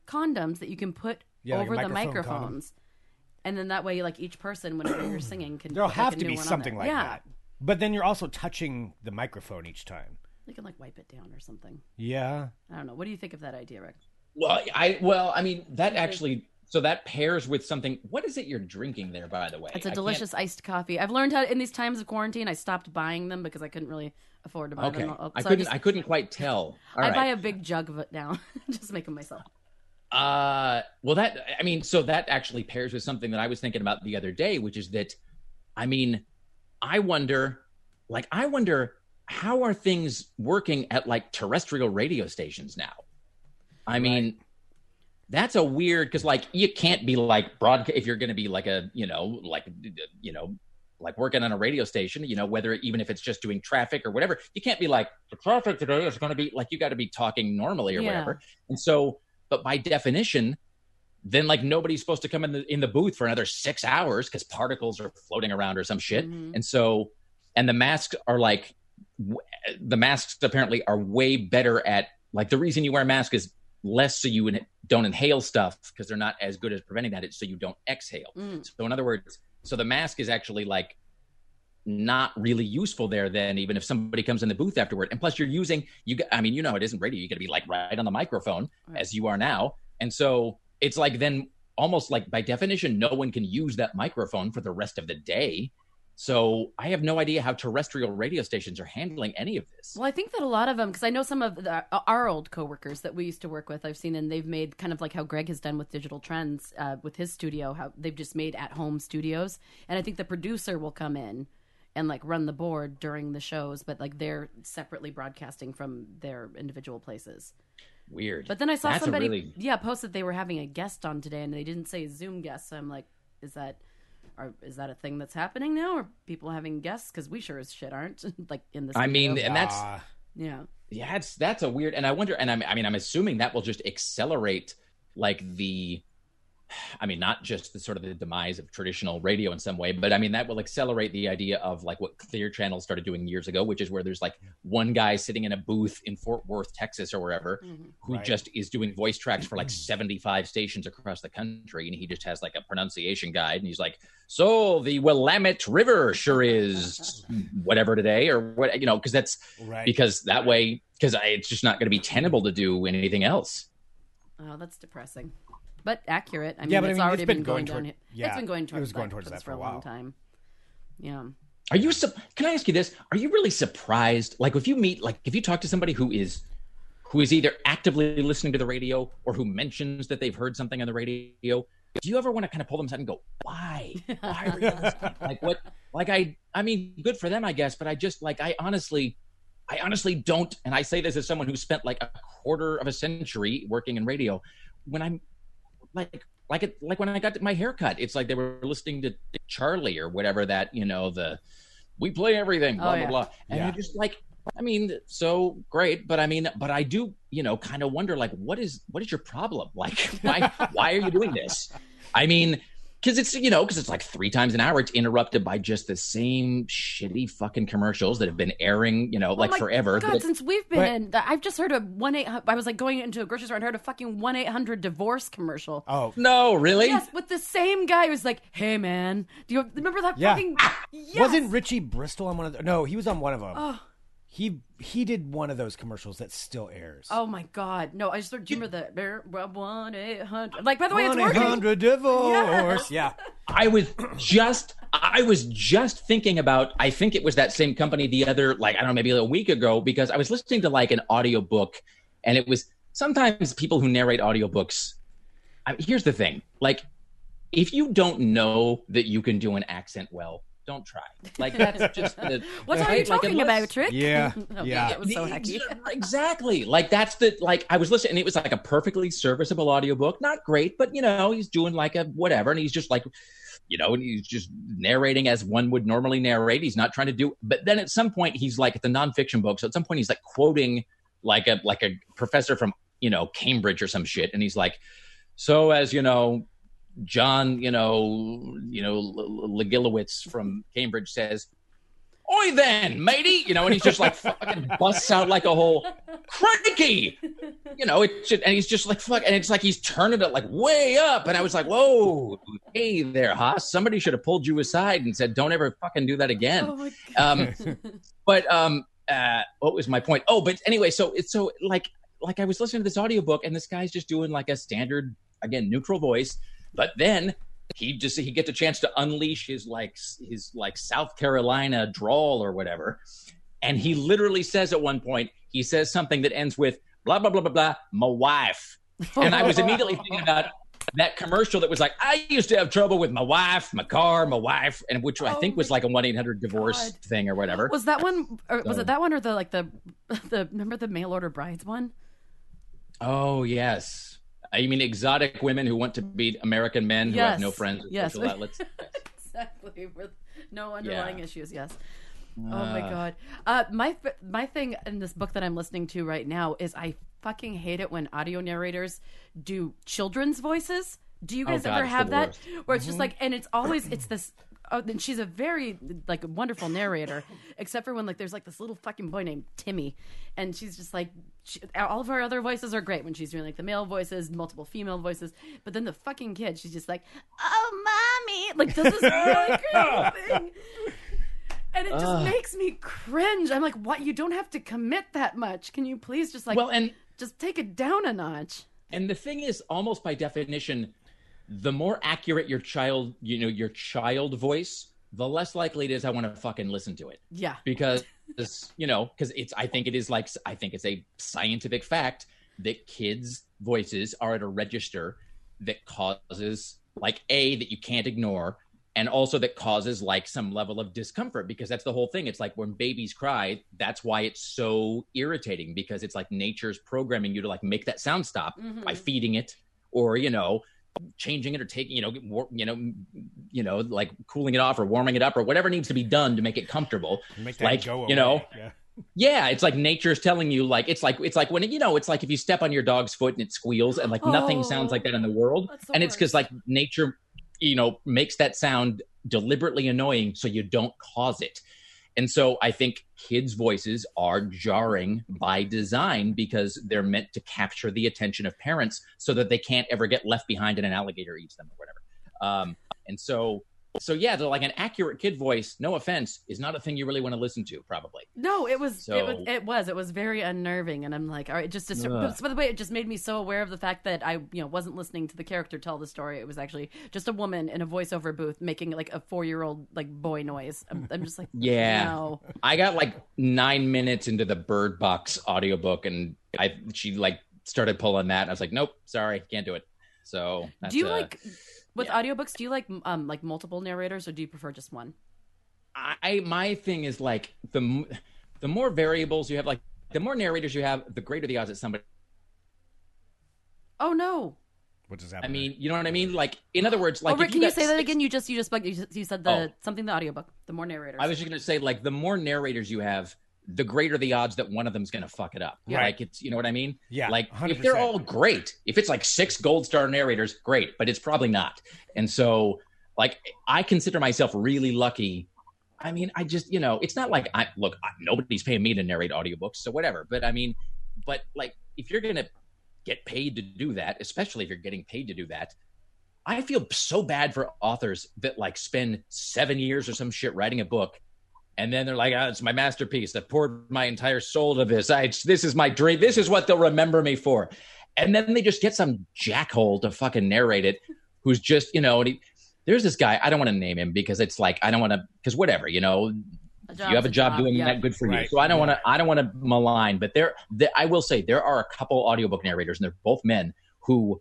condoms that you can put Yeah, like over the microphone condom. microphones, and then that way, like each person, whenever you're singing, can There'll put, have a to be something like yeah. that. But then you're also touching the microphone each time. You can like wipe it down or something. Yeah. I don't know. What do you think of that idea, Rick? Well, I well, I mean that actually. So that pairs with something. What is it you're drinking there, by the way? It's a delicious iced coffee. I've learned how in these times of quarantine. I stopped buying them because I couldn't really afford to buy Okay, them. So I couldn't. just- I couldn't quite tell. All I right. buy a big jug of it now. just make them myself. Uh, well, that I mean, so that actually pairs with something that I was thinking about the other day, which is that, I mean, I wonder, like, I wonder how are things working at like terrestrial radio stations now? I mean, that's a weird because like you can't be like broadcast if you're going to be like a you know like you know like working on a radio station you know whether even if it's just doing traffic or whatever you can't be like the traffic today is going to be like you got to be talking normally or Yeah. whatever and so but by definition then like nobody's supposed to come in the in the booth for another six hours because particles are floating around or some shit Mhm. and so and the masks are like w- the masks apparently are way better at like the reason you wear a mask is less so you in, don't inhale stuff because they're not as good as preventing that. It's so you don't exhale. Mm. So in other words, so the mask is actually like not really useful there then even if somebody comes in the booth afterward. And plus you're using you i mean you know it isn't radio. You got to be like right on the microphone Right. as you are now. And so it's like then almost like by definition no one can use that microphone for the rest of the day. So i have no idea how terrestrial radio stations are handling any of this. Well, I think that a lot of them, because I know some of the, our old coworkers that we used to work with, I've seen, and they've made kind of like how Greg has done with Digital Trends uh, with his studio. How they've just made at home studios, and I think the producer will come in and like run the board during the shows, but like they're separately broadcasting from their individual places. weird But then I saw That's somebody, really- yeah, post that they were having a guest on today, and they didn't say Zoom guest. So I'm like, is that, are, is that a thing that's happening now? Are people having guests? Because we sure as shit aren't like in the. I mean, studio. and that's Ah, yeah. yeah that's that's a weird and i wonder and I'm, i mean i'm assuming that will just accelerate like the i mean not just the sort of the demise of traditional radio in some way but i mean that will accelerate the idea of like what clear channel started doing years ago which is where there's like one guy sitting in a booth in fort worth texas or wherever Mhm. who Right. just is doing voice tracks for like 75 stations across the country and he just has like a pronunciation guide and he's like so the willamette river sure is whatever today or what you know because that's right. because that way because it's just not going to be tenable to do anything else Oh, that's depressing, but accurate. I mean, Yeah, but I it's mean, already it's been been, going going, toward- down. yeah, it's been going towards. it towards was going that, towards that for for a a long time. Yeah. are you su- can i ask you this are you really surprised like if you meet like if you talk to somebody who is who is either actively listening to the radio or who mentions that they've heard something on the radio do you ever want to kind of pull them aside and go why why are you listening? like what like i i mean good for them i guess but i just like i honestly i honestly don't and i say this as someone who spent like a quarter of a century working in radio when i'm like like it like when i got my haircut it's like they were listening to charlie or whatever that you know the we play everything oh, blah Oh, blah blah. And Yeah. you're just like i mean so great but i mean but i do you know kind of wonder like what is what is your problem? Like why why are you doing this? I mean because it's you know because it's like three times an hour it's interrupted by just the same shitty fucking commercials that have been airing you know like oh my forever God, that- since we've been But- in, I've just heard a one eight. I was like going into a grocery store and heard a fucking one eight hundred divorce commercial. oh, no really Yes, with the same guy who's like, "Hey, man, do you remember that Yeah. fucking?" Yes! wasn't Richie Bristol on one of the? No, he was on one of them. Oh, He he did one of those commercials that still airs. oh my God! No, I just heard. Do you remember the one eight hundred? Like, by the way, it's One eight working. hundred divorce. Yeah. I was just I was just thinking about I think it was that same company the other like I don't know maybe a week ago because I was listening to like an audiobook and it was sometimes people who narrate audiobooks I, here's the thing like if you don't know that you can do an accent well don't try like that's just the, What are you right? Like, talking unless- about, Trick? Yeah, Oh, yeah. It was so hacky. exactly like that's the like i was listening and it was like a perfectly serviceable audiobook not great but you know he's doing like a whatever and he's just like you know and he's just narrating as one would normally narrate he's not trying to do but then at some point he's like it's a nonfiction book so at some point he's like quoting like a like a professor from you know cambridge or some shit and he's like so as you know john you know you know Legilowitz from cambridge says Oi then, matey! You know, and he's just like fucking busts out like a whole cranky. You know, it just, and he's just like fuck, and it's like he's turning it like way up, and I was like, whoa, hey there, Haas! Somebody should have pulled you aside and said, don't ever fucking do that again. Oh. Um, but um, uh, what was my point? Oh, but anyway, so it's so like like I was listening to this audiobook, and this guy's just doing like a standard again neutral voice, but then he just he gets a chance to unleash his like his like South Carolina drawl or whatever, and he literally says at one point he says something that ends with blah blah blah blah blah my wife, and I was immediately thinking about. That commercial that was like, I used to have trouble with my wife, my car, my wife, and which I Oh think was oh like a one eight hundred divorce God. thing or whatever. Was that one? Or was So- it that one or the like the the remember the mail order brides one? Oh yes. Uh, You mean exotic women who want to be American men who have no friends with Yes. exactly with no underlying Yeah. issues. Yes. oh my Uh, god. Uh, my my thing in this book that I'm listening to right now is I fucking hate it when audio narrators do children's voices. Do you Oh, guys God, ever have that? worst. Where it's just like, and it's always it's this oh, and she's a very like wonderful narrator, except for when like there's like this little fucking boy named Timmy, and she's just like she, all of her other voices are great when she's doing like the male voices, multiple female voices, but then the fucking kid, she's just like, oh mommy, like this is really crazy thing. And it just makes me cringe. I'm like, what? You don't have to commit that much. Can you please just like well, and just take it down a notch? and the thing is, almost by definition, the more accurate your child, you know, your child voice, the less likely it is I want to fucking listen to it. Yeah. because you know because it's i think it is like i think it's a scientific fact that kids voices are at a register that causes like a that you can't ignore and also that causes like some level of discomfort because that's the whole thing it's like when babies cry that's why it's so irritating because it's like nature's programming you to like make that sound stop Mhm. by feeding it or you know changing it or taking you know war, you know you know like cooling it off or warming it up or whatever needs to be done to make it comfortable Make that Like, go you know. Yeah. yeah, it's like nature's telling you like it's like it's like when it, you know it's like if you step on your dog's foot and it squeals and like nothing Oh, sounds like that in the oh, world, that's the and it's because like nature, you know, makes that sound deliberately annoying so you don't cause it. And so I think kids' voices are jarring by design because they're meant to capture the attention of parents so that they can't ever get left behind and an alligator eats them or whatever. Um, and so, so yeah, they're like an accurate kid voice. No offense, is not a thing you really want to listen to, probably. No, it was, it was, it was it was very unnerving, and I'm like, all right, just but by the way, it just made me so aware of the fact that I you know wasn't listening to the character tell the story. It was actually just a woman in a voiceover booth making like a four year old like boy noise. I'm, I'm just like, Yeah. no. I got like nine minutes into the Bird Box audiobook and I she like started pulling that I was like, Nope, sorry, can't do it. So that's, do you uh, like with yeah. audiobooks? Do you like um like multiple narrators, or do you prefer just one? I my thing is like the the more variables you have, like the more narrators you have, the greater the odds that somebody Oh no! What does I happen? I mean, you know what I mean? Like in other words, like oh, Rick, if can you got say that again? You just you just bugged- you, you said the Oh. something the audiobook. The more narrators. I was just gonna say, like, the more narrators you have, the greater the odds that one of them's gonna fuck it up. Right. Like it's you know what I mean? Yeah, Like 100%. if they're all great, if it's like six gold star narrators, great, but it's probably not. And so like I consider myself really lucky. I mean, I just, you know, it's not like I look, I, nobody's paying me to narrate audiobooks, so whatever. But I mean, but like if you're gonna get paid to do that, especially if you're getting paid to do that, I feel so bad for authors that like spend seven years or some shit writing a book, and then they're like, "Ah, "It's my masterpiece. I poured my entire soul to this. I, this is my dream. This is what they'll remember me for." And then they just get some jackhole to fucking narrate it, who's just you know. And he, there's this guy. I don't want to name him because it's like I don't want to because whatever you know. You have a job's job doing yeah. that good for you. So I don't Yeah. want to I don't want to malign, but there, there I will say there are a couple audiobook narrators and they're both men who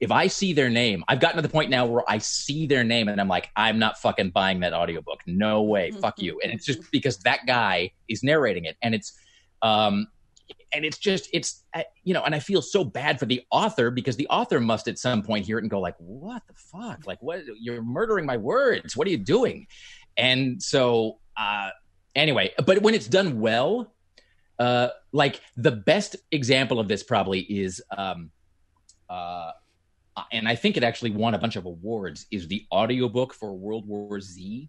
if I see their name, I've gotten to the point now where I see their name and I'm like, I'm not fucking buying that audiobook. No way. Fuck you. And it's just because that guy is narrating it. And it's um and it's just it's uh, you know and i feel so bad for the author because the author must at some point hear it and go like what the fuck like what you're murdering my words what are you doing and so uh anyway but when it's done well uh like the best example of this probably is um uh and i think it actually won a bunch of awards is the audiobook for world war z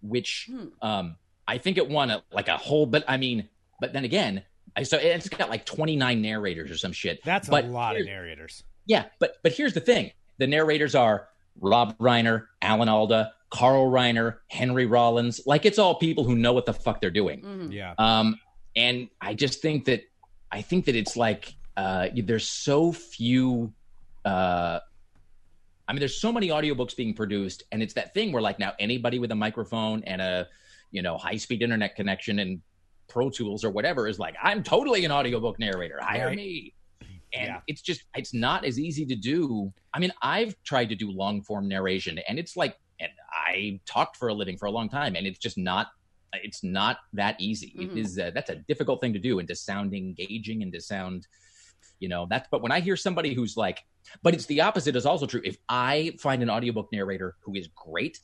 which Hmm. um i think it won a, like a whole but i mean but then again I so it's got like 29 narrators or some shit. That's but a lot of narrators. Yeah, but but here's the thing: the narrators are Rob Reiner, Alan Alda, Carl Reiner, Henry Rollins. Like it's all people who know what the fuck they're doing. Mhm. Yeah. Um, and I just think that I think that it's like uh, there's so few. Uh, I mean, there's so many audiobooks being produced, and it's that thing where like now anybody with a microphone and a you know high speed internet connection and Pro Tools or whatever is like, I'm totally an audiobook narrator. Hire Right. me. And Yeah. it's just it's not as easy to do. I mean, I've tried to do long form narration, and it's like, and I talked for a living for a long time, and it's just not it's not that easy. Mhm. It is uh, that's a difficult thing to do and to sound engaging and to sound, you know, that's. But when I hear somebody who's like, but it's the opposite is also true. If I find an audiobook narrator who is great,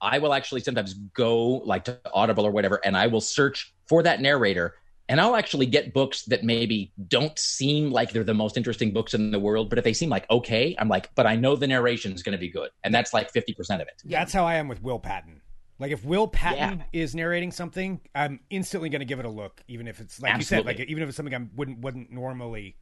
I will actually sometimes go like to Audible or whatever, and I will search for that narrator and I'll actually get books that maybe don't seem like they're the most interesting books in the world, but if they seem like okay, I'm like, but I know the narration is going to be good, and that's like fifty percent of it. That's how I am with Will Patton. Like if Will Patton is narrating something, I'm instantly going to give it a look, even if it's like Absolutely. you said, like even if it's something I wouldn't wouldn't normally.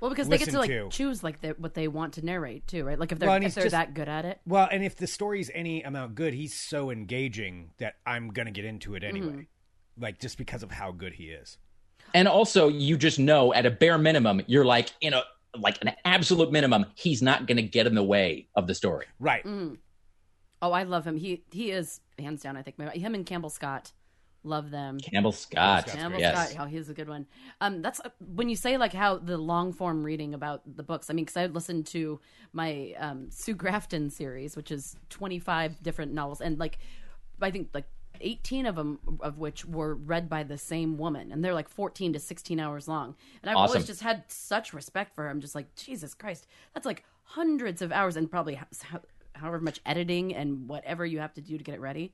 Well, because they get to like to. choose like the, what they want to narrate too, right? Like if they're Well, if they're just- that good at it. Well, and if the story's any amount good, he's so engaging that I'm going to get into it anyway. Mm-hmm. Like just because of how good he is. And also, you just know at a bare minimum, you're like in a like an absolute minimum, he's not going to get in the way of the story. Right. Oh, I love him. He he is hands down. I think him and Campbell Scott, love them. Campbell Scott, Campbell yes. Scott, oh, he's a good one. Um, that's when you say like how the long form reading about the books. I mean, because I listened to my um, Sue Grafton series, which is twenty five different novels, and like I think like eighteen of them of which were read by the same woman, and they're like fourteen to sixteen hours long. And I've Awesome. always just had such respect for her. I'm just like Jesus Christ, that's like hundreds of hours, and probably however much editing and whatever you have to do to get it ready.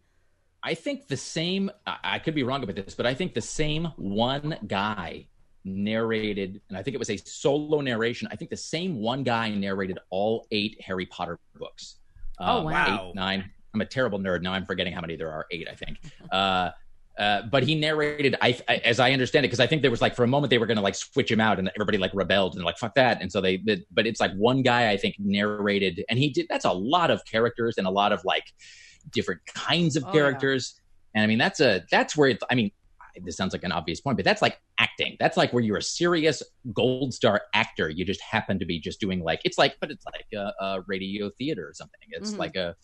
I think the same. I could be wrong about this, but I think the same one guy narrated, and I think it was a solo narration. I think the same one guy narrated all eight Harry Potter books. Oh, Um, wow. Eight, nine. I'm a terrible nerd. Now I'm forgetting how many there are. Eight, I think. Uh, uh, but he narrated, I, I as I understand it, because I think there was like for a moment they were going to like switch him out, and everybody like rebelled and like fuck that, and so they. But, but it's like one guy I think narrated, and he did. That's a lot of characters and a lot of like different kinds of Oh, yeah. characters, and I mean that's a that's where it's. I mean, this sounds like an obvious point, but that's like acting. That's like where you're a serious gold star actor. You just happen to be just doing like it's like, but it's like a, a radio theater or something. It's Mhm. like a,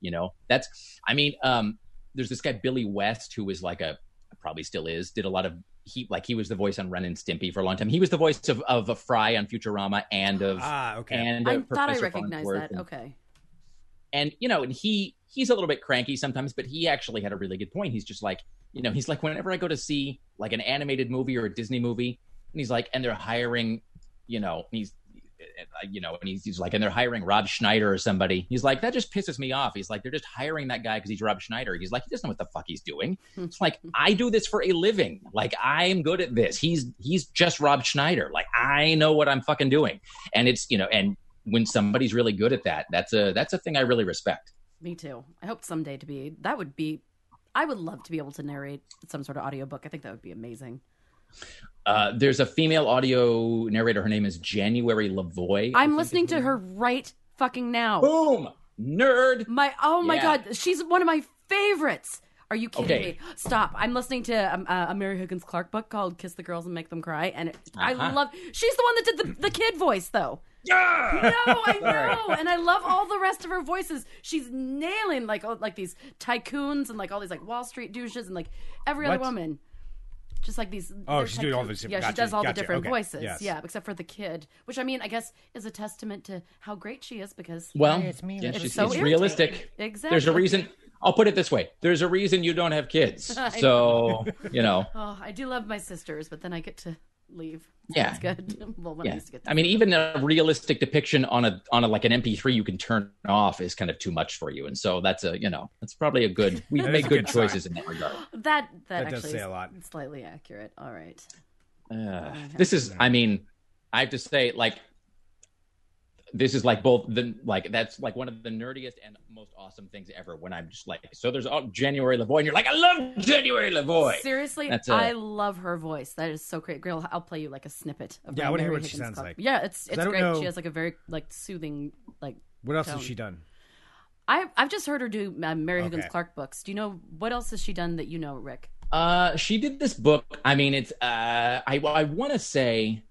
you know, that's. I mean, um, there's this guy Billy West who was like a probably still is did a lot of he like he was the voice on Ren and Stimpy for a long time. He was the voice of of a Fry on Futurama and of Ah, okay. and I of thought I recognized Farnsworth that. and- Okay. and you know and he he's a little bit cranky sometimes but he actually had a really good point. He's just like you know he's like whenever i go to see like an animated movie or a disney movie and he's like and they're hiring you know and he's uh, you know and he's, he's like and they're hiring rob schneider or somebody he's like that just pisses me off. He's like they're just hiring that guy because he's rob schneider. He's like he doesn't know what the fuck he's doing. It's like i do this for a living. Like i'm good at this. He's he's just rob schneider. Like i know what i'm fucking doing. And it's you know and when somebody's really good at that that's a that's a thing i really respect Me too. I hope someday to be. That would be. I would love to be able to narrate some sort of audiobook. I think that would be amazing. Uh, there's a female audio narrator. Her name is January Lavoy. I I'm listening to her right fucking now. Boom, nerd. My oh my Yeah. god, she's one of my favorites. Are you kidding Okay. me? Stop! I'm listening to um, uh, a Mary Higgins Clark book called "Kiss the Girls and Make Them Cry," and it, I Uh-huh. love. She's the one that did the, the kid voice, though. Yeah. No, I know, and I love all the rest of her voices. She's nailing like all, like these tycoons and like all these like Wall Street douches and like every other What? woman. Just like these. Oh, they're she's doing all tycoons. these different- Yeah, she gotcha, does all gotcha, the different okay, voices. yes. Yeah, except for the kid, which I mean, I guess is a testament to how great she is because Well, it's me, yeah, It's she's, so it's realistic. exactly. There's a reason. I'll put it this way: there's a reason you don't have kids. I So you know, Oh, I do love my sisters, but then I get to leave. Yeah. That's good. well, when I used to get to I mean, even a realistic depiction on a on a like an MP3 you can turn off is kind of too much for you, and so that's a you know that's probably a good. We've That is made good good choices in that regard. that that, That actually does say a lot. slightly accurate. All right. Uh, this is, I mean, I have to say, like, this is like both the like that's like one of the nerdiest and most awesome things ever. When I'm just like, so there's oh, January Lavoy, and you're like, I love January Lavoy. Seriously, That's a- I love her voice. That is so great. Girl, I'll play you like a snippet of Yeah, my I wanna hear Mary what she Higgins sounds Clark. like. Yeah, it's it's great. know- She has like a very like soothing like. What else tone. has she done? I I've just heard her do uh, Mary Higgins Okay. Clark books. Do you know what else has she done that you know, Rick? Uh, she did this book. I mean, it's uh, I I want to say,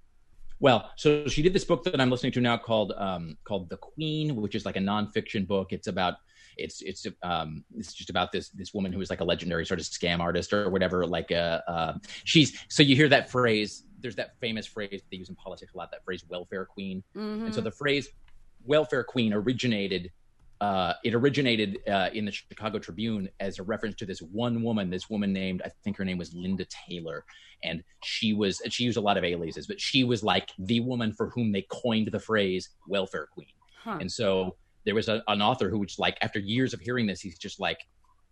well, so she did this book that I'm listening to now called um called The Queen, which is like a nonfiction book. It's about it's it's um it's just about this this woman who is like a legendary sort of scam artist or whatever. Like uh, uh she's so you hear that phrase. There's that famous phrase they use in politics a lot. That phrase, welfare queen. Mhm. And so the phrase welfare queen originated uh, it originated uh, in the Chicago Tribune as a reference to this one woman, this woman named, I think her name was Linda Taylor. And she was, she used a lot of aliases, but she was like the woman for whom they coined the phrase welfare queen. Huh. And so there was a, an author who was like, after years of hearing this, he's just like,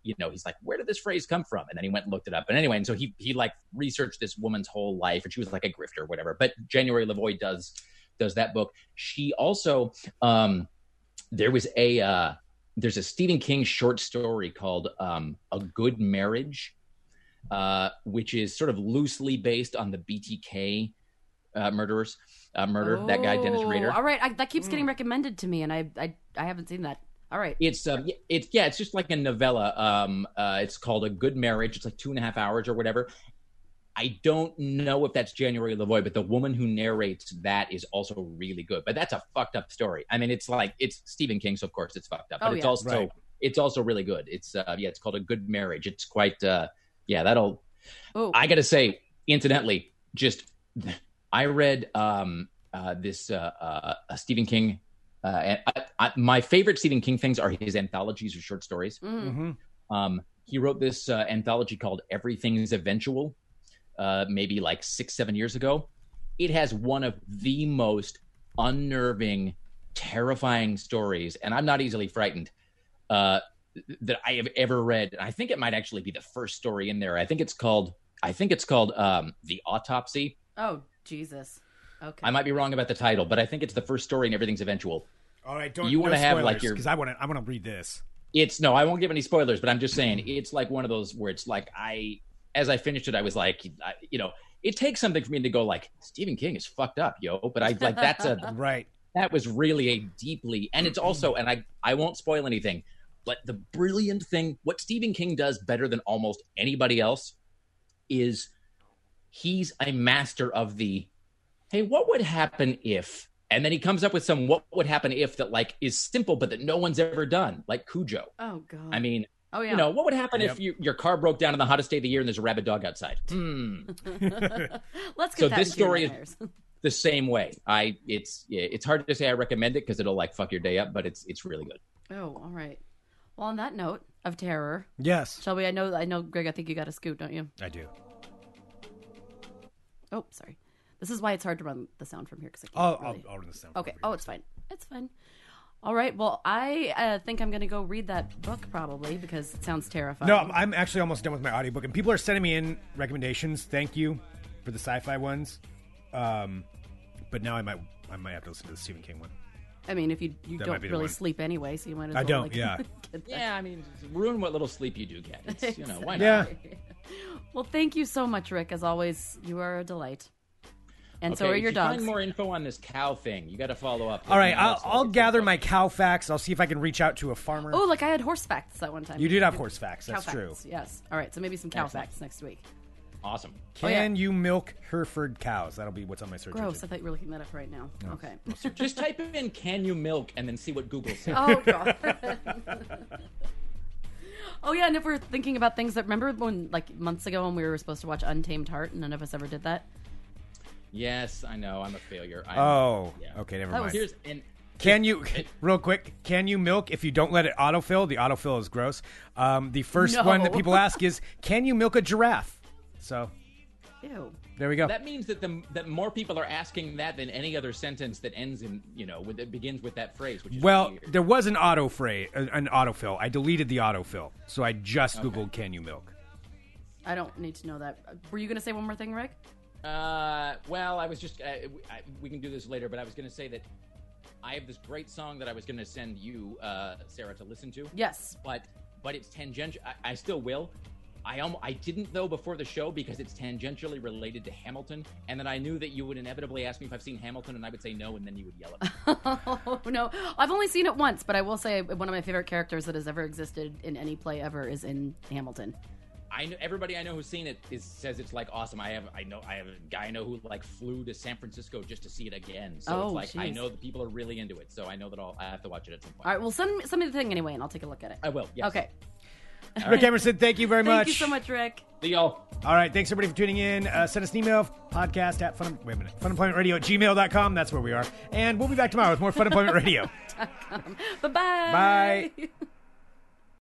you know, he's like, where did this phrase come from? And then he went and looked it up. And anyway, and so he he like researched this woman's whole life, and she was like a grifter, or whatever. But January LaVoy does does that book. She also um, there was a uh, there's a Stephen King short story called um, A Good Marriage, uh, which is sort of loosely based on the BTK uh, murderers uh, murder. that guy Dennis Oh, Rader. All right, I, that keeps getting recommended to me, and I, I I haven't seen that. All right. It's um, it's yeah, it's just like a novella. Um, uh, it's called A Good Marriage. It's like two and a half hours or whatever. I don't know if that's January LaVoy, but the woman who narrates that is also really good. But that's a fucked up story. I mean, it's like it's Stephen King, so of course it's fucked up. But Oh, it's yeah. also Right. it's also really good. It's uh, yeah, it's called A Good Marriage. It's quite uh, yeah, that'll Oh, I got to say, incidentally, just I read um, uh, this uh, uh, Stephen King. Uh, and I, I, my favorite Stephen King things are his anthologies of short stories. mm. hmm Um, he wrote this uh, anthology called Everything is Eventual, uh, maybe like six, seven years ago. It has one of the most unnerving, terrifying stories, and I'm not easily frightened. Uh, that I have ever read. I think it might actually be the first story in there. I think it's called. I think it's called um, the autopsy. oh Jesus. Okay. I might be wrong about the title, but I think it's the first story in Everything's Eventual. All right, don't You wanna no have, like, your- because I want to. I want to read this. It's no, I won't give any spoilers, but I'm just saying it's like one of those where it's like I, as I finished it, I was like, I, you know, it takes something for me to go like Stephen King is fucked up, yo. But I like that's a Right. that was really a deeply, and it's also, and I I won't spoil anything, but the brilliant thing, what Stephen King does better than almost anybody else, is he's a master of the, hey, what would happen if and then he comes up with some what would happen if that like is simple but that no one's ever done like cujo oh God. i mean oh yeah. you know what would happen Yep. if you, your car broke down on the hottest day of the year and there's a rabid dog outside hmm. Let's get so that this story is- the same way i it's yeah, it's hard to say i recommend it because it'll like fuck your day up but it's it's really good oh, all right. Well, on that note of terror, Yes, shall we? I know, I know, Greg. I think you got a scoot, don't you? I do. Oh, sorry. This is why it's hard to run the sound from here because I can't I'll, really. I'll, I'll run this down. Okay. for Oh, it's fine. It's fine. All right. Well, I uh, think I'm going to go read that book probably because it sounds terrifying. No, I'm actually almost done with my audiobook, and people are sending me in recommendations. Thank you for the sci-fi ones. Um, but now I might I might have to listen to the Stephen King one. I mean, if you you That might don't be the really one. sleep anyway, so you might as I don't, Like, yeah. get that. yeah i mean ruin what little sleep you do get it's you know why not Yeah. Well, thank you so much, Rick. As always, you are a delight. And so Okay, are if your you dogs. Find more info on this cow thing. You got to follow up. All right, I'll, I'll gather my cow facts. I'll see if I can reach out to a farmer. Oh, like I had horse facts that one time. you did have horse facts. Cow That's true. facts, Yes. All right. So maybe some cow Excellent. facts next week. Awesome. Oh, yeah. Can you milk Hereford cows? That'll be what's on my search Gross. I engine. thought you were looking that up right now. Okay. Just type in "Can you milk?" and then see what Google says. Oh god. oh yeah, and if we're thinking about things that remember when like months ago when we were supposed to watch Untamed Heart and none of us ever did that. Yes, I know. I'm a failure. I'm, Oh, Yeah. okay, never mind. Here's and Can you, real quick, can you milk if you don't let it autofill? The autofill is gross. Um, the first No. one that people ask is, can you milk a giraffe? So Ew. there we go. that means that the that more people are asking that than any other sentence that ends in you know with, that begins with that phrase. Which is well, weird. there was an auto phrase, an autofill. I deleted the autofill, so I just googled "can you milk." I don't need to know that. Were you gonna say one more thing, Rick? Uh, well, I was just uh, we- I, we can do this later, but I was going to say that I have this great song that I was going to send you, uh, Sarah, to listen to. Yes. but but it's tangential. I, I still will. I um, I didn't though before the show because it's tangentially related to Hamilton, and then I knew that you would inevitably ask me if I've seen Hamilton, and I would say no, and then you would yell at me. Oh no, I've only seen it once, but I will say one of my favorite characters that has ever existed in any play ever is in Hamilton. I know everybody I know who's seen it is says it's like awesome. I have I know I have a guy I know who like flew to San Francisco just to see it again. So Oh, it's like I know that people are really into it. So I know that I'll I have to watch it at some point. All right, well send me, send me the thing anyway, and I'll take a look at it. I will. Yes. Okay. Rick Emerson, thank you very Thank much. Thank you so much, Rick. See y'all. All right, thanks everybody for tuning in. Uh, send us an email, podcast at fun, wait a minute, funemploymentradio at gmail.com. That's where we are. And we'll be back tomorrow with more Fun Employment Radio. Bye-bye. Bye.